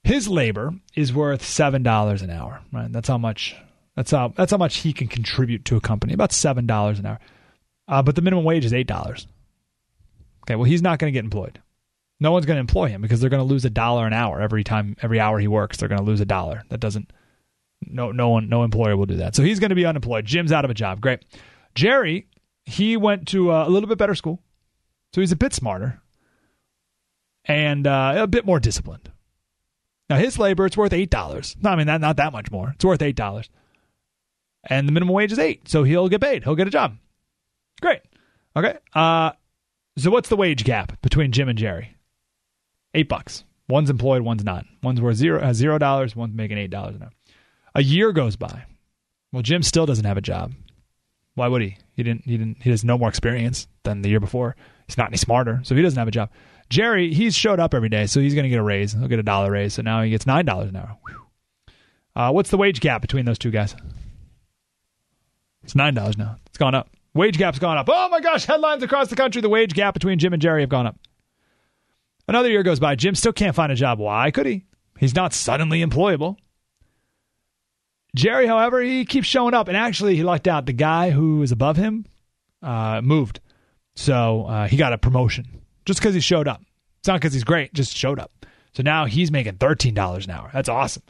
His labor is worth seven dollars an hour. Right? That's how much. That's how that's how much he can contribute to a company. About seven dollars an hour. Uh, but the minimum wage is eight dollars. Okay, well he's not going to get employed. No one's going to employ him because they're going to lose a dollar an hour every time every hour he works. They're going to lose a dollar. That doesn't. No, no one, no employer will do that. So he's going to be unemployed. Jim's out of a job. Great. Jerry, he went to a little bit better school, so he's a bit smarter and uh, a bit more disciplined. Now his labor, it's worth eight dollars. No, I mean that not that much more. It's worth eight dollars, and the minimum wage is eight, so he'll get paid. He'll get a job. Great. Okay. Uh, so what's the wage gap between Jim and Jerry? Eight bucks. One's employed, one's not. One's worth zero has zero dollars, one's making eight dollars an hour. A year goes by. Well, Jim still doesn't have a job. Why would he? He didn't he didn't he has no more experience than the year before. He's not any smarter, so he doesn't have a job. Jerry, he's showed up every day, so he's going to get a raise. He'll get a dollar raise, so now he gets nine dollars an hour. Uh, what's the wage gap between those two guys? It's nine dollars now. It's gone up. Wage gap's gone up. Oh my gosh, headlines across the country. The wage gap between Jim and Jerry have gone up. Another year goes by. Jim still can't find a job. Why could he? He's not suddenly employable. Jerry, however, he keeps showing up. And actually, he lucked out. The guy who is above him uh, moved. So uh, he got a promotion just because he showed up. It's not because he's great, just showed up. So now he's making $13 an hour. That's awesome.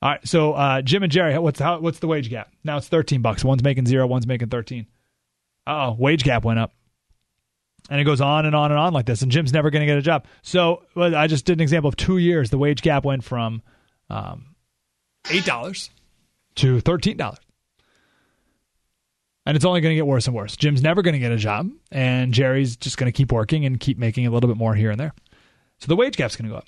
All right, so uh, Jim and Jerry, what's how, what's the wage gap? Now it's thirteen bucks. One's making zero, one's making thirteen. Oh, wage gap went up, and it goes on and on and on like this. And Jim's never going to get a job. So well, I just did an example of two years. The wage gap went from um, eight dollars to thirteen dollars, and it's only going to get worse and worse. Jim's never going to get a job, and Jerry's just going to keep working and keep making a little bit more here and there. So the wage gap's going to go up.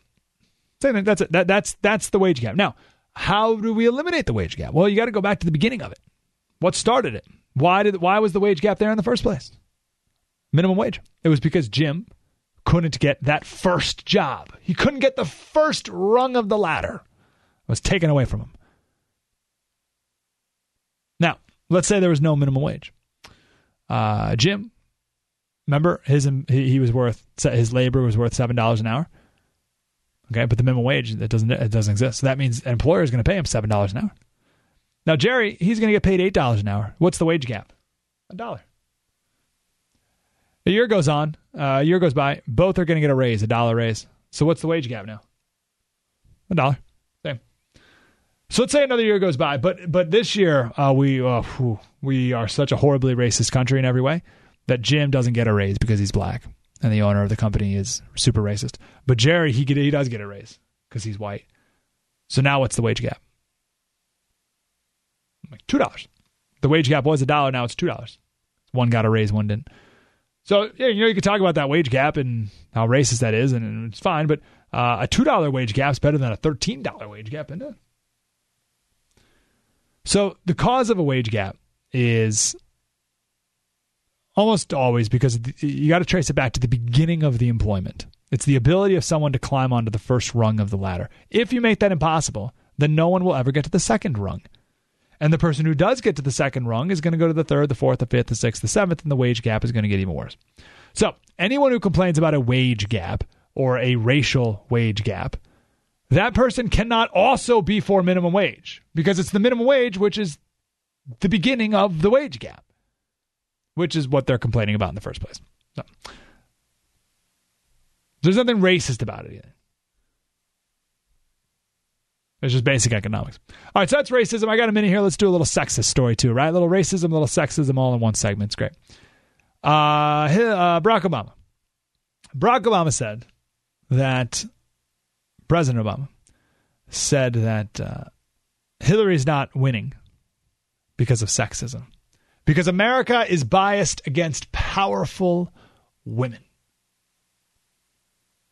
That's it. That, that's that's the wage gap. Now how do we eliminate the wage gap? Well, you got to go back to the beginning of it. What started it? Why did why was the wage gap there in the first place? Minimum wage. It was because Jim couldn't get that first job. He couldn't get the first rung of the ladder. It was taken away from him. Now, let's say there was no minimum wage. Uh, Jim, remember his he was worth his labor was worth seven dollars an hour. Okay, but the minimum wage that doesn't it doesn't exist. So that means an employer is going to pay him seven dollars an hour. Now Jerry, he's going to get paid eight dollars an hour. What's the wage gap? A dollar. A year goes on, uh, a year goes by. Both are going to get a raise, a dollar raise. So what's the wage gap now? A dollar. Same. So let's say another year goes by, but but this year uh, we uh, whew, we are such a horribly racist country in every way that Jim doesn't get a raise because he's black and the owner of the company is super racist. But Jerry, he get, he does get a raise because he's white. So now what's the wage gap? Like two dollars. The wage gap was a dollar. Now it's two dollars. One got a raise, one didn't. So yeah, you know you could talk about that wage gap and how racist that is, and, it's fine. But uh, a two dollar wage gap is better than a thirteen dollar wage gap, isn't it? So the cause of a wage gap is Almost always, because you got to trace it back to the beginning of the employment. It's the ability of someone to climb onto the first rung of the ladder. If you make that impossible, then no one will ever get to the second rung. And the person who does get to the second rung is going to go to the third, the fourth, the fifth, the sixth, the seventh, and the wage gap is going to get even worse. So, anyone who complains about a wage gap or a racial wage gap, that person cannot also be for minimum wage because it's the minimum wage which is the beginning of the wage gap which is what they're complaining about in the first place. So, there's nothing racist about it either. It's just basic economics. All right, so that's racism. I got a minute here. Let's do a little sexist story too, right? A little racism, a little sexism, all in one segment. It's great. Uh, uh, Barack Obama. Barack Obama said that President Obama said that uh, Hillary's not winning because of sexism because America is biased against powerful women.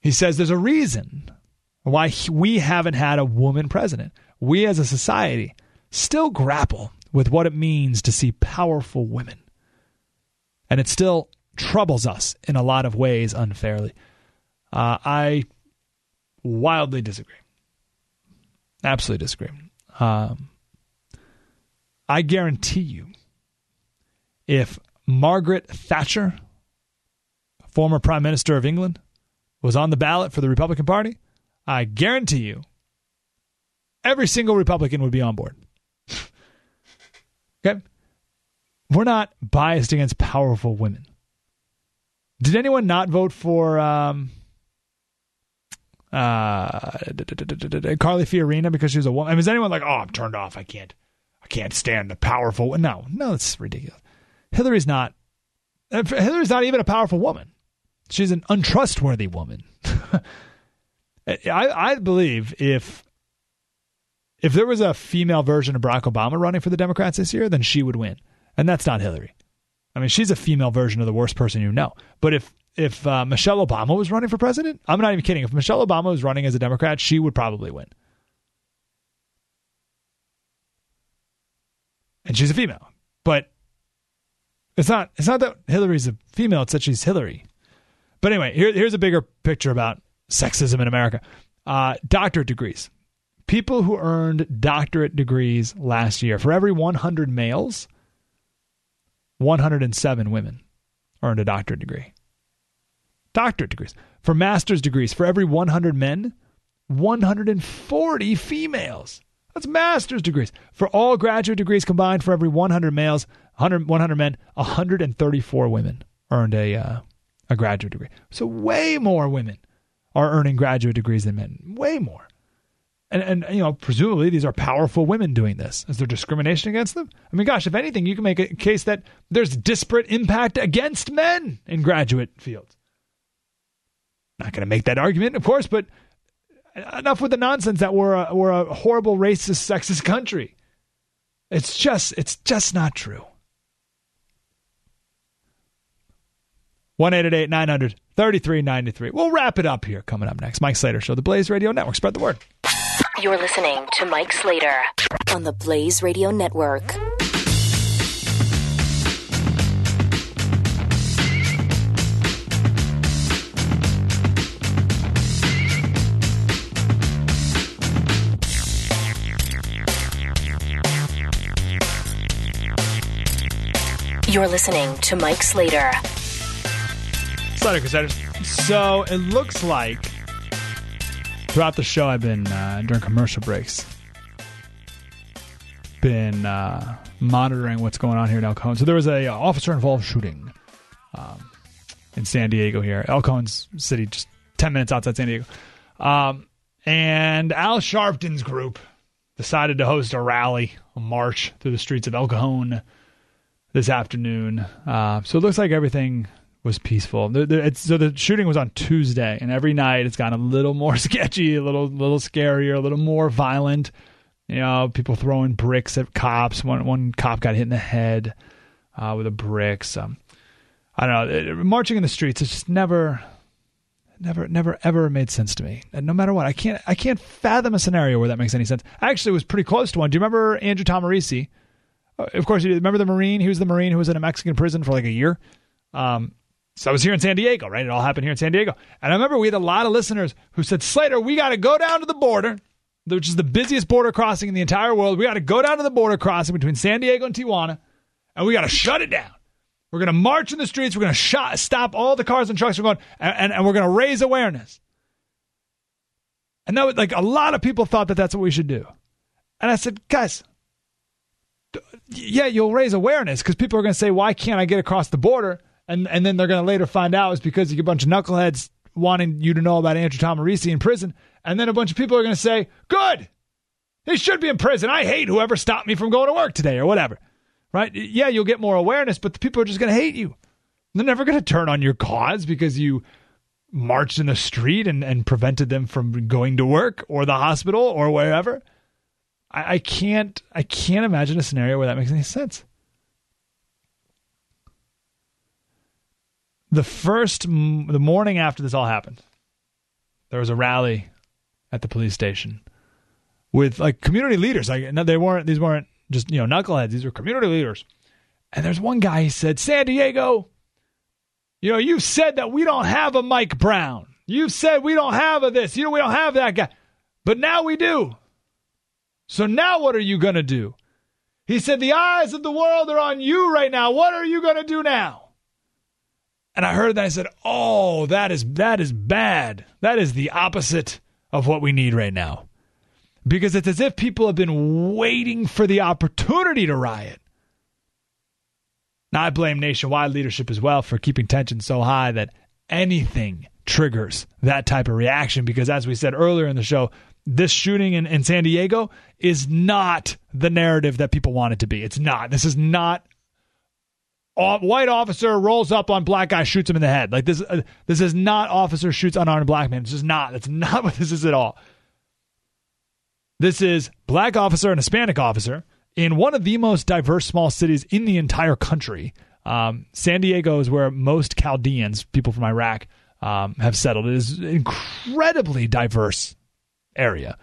He says there's a reason why we haven't had a woman president. We as a society still grapple with what it means to see powerful women. And it still troubles us in a lot of ways unfairly. Uh, I wildly disagree. Absolutely disagree. Um, I guarantee you if Margaret Thatcher, former Prime Minister of England, was on the ballot for the Republican Party, I guarantee you every single Republican would be on board. okay? We're not biased against powerful women. Did anyone not vote for um, uh, Carly Fiorina because she was a woman? I mean, is anyone like, oh, I'm turned off. I can't, I can't stand the powerful. No, no, it's ridiculous. Hillary's not. Hillary's not even a powerful woman. She's an untrustworthy woman. [laughs] I, I believe if if there was a female version of Barack Obama running for the Democrats this year, then she would win, and that's not Hillary. I mean, she's a female version of the worst person you know. But if if uh, Michelle Obama was running for president, I'm not even kidding. If Michelle Obama was running as a Democrat, she would probably win. And she's a female. But it's not. It's not that Hillary's a female. It's that she's Hillary. But anyway, here, here's a bigger picture about sexism in America. Uh, doctorate degrees. People who earned doctorate degrees last year, for every 100 males, 107 women earned a doctorate degree. Doctorate degrees. For master's degrees, for every 100 men, 140 females. That's master's degrees. For all graduate degrees combined, for every 100 males, 100, 100 men, 134 women earned a, uh, a graduate degree. So way more women are earning graduate degrees than men. Way more. And, and you know, presumably these are powerful women doing this. Is there discrimination against them? I mean, gosh, if anything, you can make a case that there's disparate impact against men in graduate fields. Not going to make that argument, of course, but enough with the nonsense that we're a, we're a horrible, racist, sexist country. It's just it's just not true. One eight eight eight nine hundred thirty three ninety three. We'll wrap it up here. Coming up next, Mike Slater Show, the Blaze Radio Network. Spread the word. You're listening to Mike Slater on the Blaze Radio Network. You're listening to Mike Slater. Slater Crusaders. So it looks like throughout the show, I've been uh, during commercial breaks, been uh, monitoring what's going on here in El Cajon. So there was a uh, officer involved shooting um, in San Diego here, El Cajon's city, just ten minutes outside San Diego. Um, and Al Sharpton's group decided to host a rally, a march through the streets of El Cajon this afternoon. Uh, so it looks like everything was peaceful. The, the, so the shooting was on Tuesday, and every night it's gotten a little more [laughs] sketchy, a little little scarier, a little more violent. You know, people throwing bricks at cops. One one cop got hit in the head uh, with a brick. So, I don't know. Marching in the streets, it's just never, never, never, ever made sense to me. And no matter what, I can't I can't fathom a scenario where that makes any sense. I actually was pretty close to one. Do you remember Andrew Tahmooressi? Uh, of course, you remember the Marine. He was the Marine who was in a Mexican prison for like a year. Um, so I was here in San Diego, right? It all happened here in San Diego. And I remember we had a lot of listeners who said, Slater, we got to go down to the border, which is the busiest border crossing in the entire world. We got to go down to the border crossing between San Diego and Tijuana, and we got to shut it down. We're going to march in the streets. We're going to stop all the cars and trucks from going, and, and, and we're going to raise awareness. And that was like a lot of people thought that that's what we should do. And I said, guys, yeah, you'll raise awareness because people are going to say, why can't I get across the border? And and then they're going to later find out it's because you get a bunch of knuckleheads wanting you to know about Andrew Tahmooressi in prison, and then a bunch of people are going to say, "Good, he should be in prison. I hate whoever stopped me from going to work today or whatever." Right? Yeah, you'll get more awareness, but the people are just going to hate you. They're never going to turn on your cause because you marched in the street and, and prevented them from going to work or the hospital or wherever. I, I can't I can't imagine a scenario where that makes any sense. The first the morning after this all happened, there was a rally at the police station with like community leaders. Like no, they weren't these weren't just you know knuckleheads. These were community leaders. And there's one guy. He said, "San Diego, you know, you've said that we don't have a Mike Brown. You've said we don't have a this. You know, we don't have that guy, but now we do. So now what are you gonna do?" He said, "The eyes of the world are on you right now. What are you gonna do now?" And I heard that I said, "Oh, that is that is bad. That is the opposite of what we need right now." Because it's as if people have been waiting for the opportunity to riot. Now I blame nationwide leadership as well for keeping tension so high that anything triggers that type of reaction because as we said earlier in the show, this shooting in, in San Diego is not the narrative that people want it to be. It's not. This is not white officer rolls up on black guy, shoots him in the head. Like this, uh, this is not officer shoots unarmed black man. This is not. That's not [laughs] what this is at all. This is black officer and Hispanic officer in one of the most diverse small cities in the entire country. Um, San Diego is where most Chaldeans, people from Iraq, um, have settled. It is an incredibly diverse area.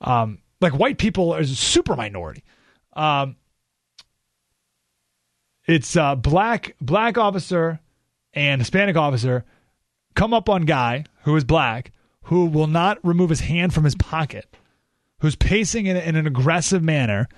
Um, like white people are a super minority. Um, it's uh, black black officer and Hispanic officer come up on guy who is black who will not remove his hand from his pocket, who's pacing in, in an aggressive manner,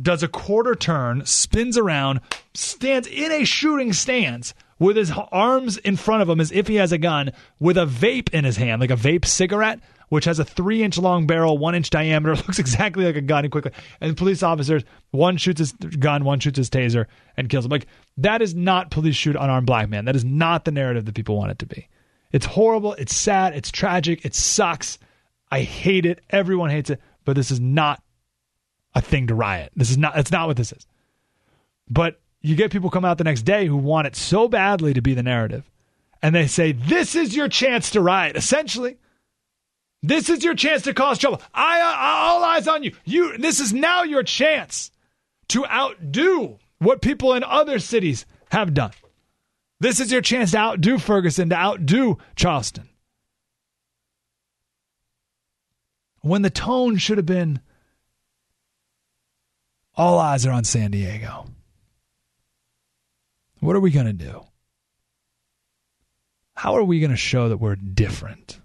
does a quarter turn, spins around, stands in a shooting stance with his arms in front of him as if he has a gun, with a vape in his hand, like a vape cigarette, which has a three inch long barrel, one inch diameter, [laughs] looks exactly like a gun. And quickly, and police officers, one shoots his gun, one shoots his taser, and kills him. Like that is not police shoot unarmed black man. That is not the narrative that people want it to be. It's horrible. It's sad. It's tragic. It sucks. I hate it. Everyone hates it. But this is not a thing to riot. This is not. It's not what this is. But you get people come out the next day who want it so badly to be the narrative, and they say this is your chance to riot. Essentially, this is your chance to cause trouble. I, uh, I all eyes on you. You. This is now your chance to outdo what people in other cities have done. This is your chance to outdo Ferguson, to outdo Charleston. When the tone should have been all eyes are on San Diego. What are we going to do? How are we going to show that we're different?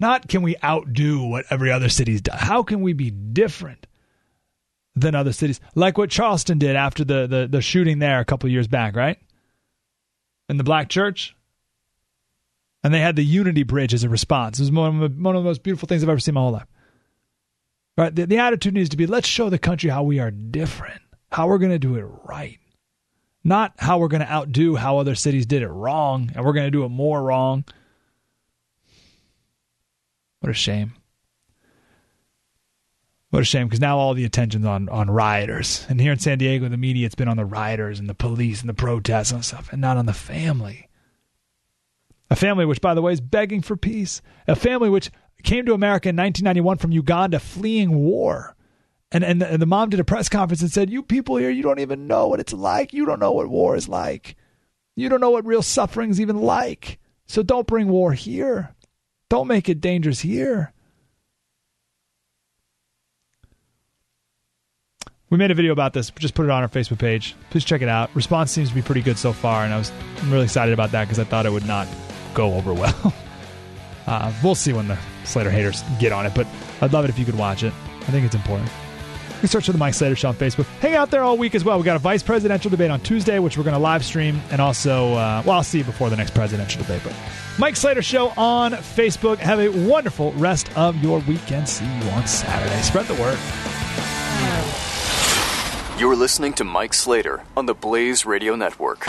Not can we outdo what every other city's done. How can we be different than other cities? Like what Charleston did after the, the, the shooting there a couple years back, right? In the black church. And they had the Unity Bridge as a response. It was one of, the, one of the most beautiful things I've ever seen in my whole life. Right? The, the attitude needs to be let's show the country how we are different, how we're going to do it right. Not how we're going to outdo how other cities did it wrong and we're going to do it more wrong. What a shame. What a shame because now all the attention's on on rioters. And here in San Diego, the media it's been on the rioters and the police and the protests and stuff, and not on the family. A family which, by the way, is begging for peace. A family which came to America in 1991 from Uganda fleeing war. And, and, the, and the mom did a press conference and said, You people here, you don't even know what it's like. You don't know what war is like. You don't know what real suffering's even like. So don't bring war here. Don't make it dangerous here. We made a video about this. Just put it on our Facebook page. Please check it out. Response seems to be pretty good so far, and I was I'm really excited about that because I thought it would not go over well. [laughs] uh, we'll see when the Slater haters get on it, but I'd love it if you could watch it. I think it's important. You search for the Mike Slater Show on Facebook. Hang out there all week as well. We got a vice presidential debate on Tuesday, which we're going to live stream, and also, uh, well, I'll see you before the next presidential debate. But Mike Slater Show on Facebook. Have a wonderful rest of your weekend. See you on Saturday. Spread the word. You're listening to Mike Slater on the Blaze Radio Network.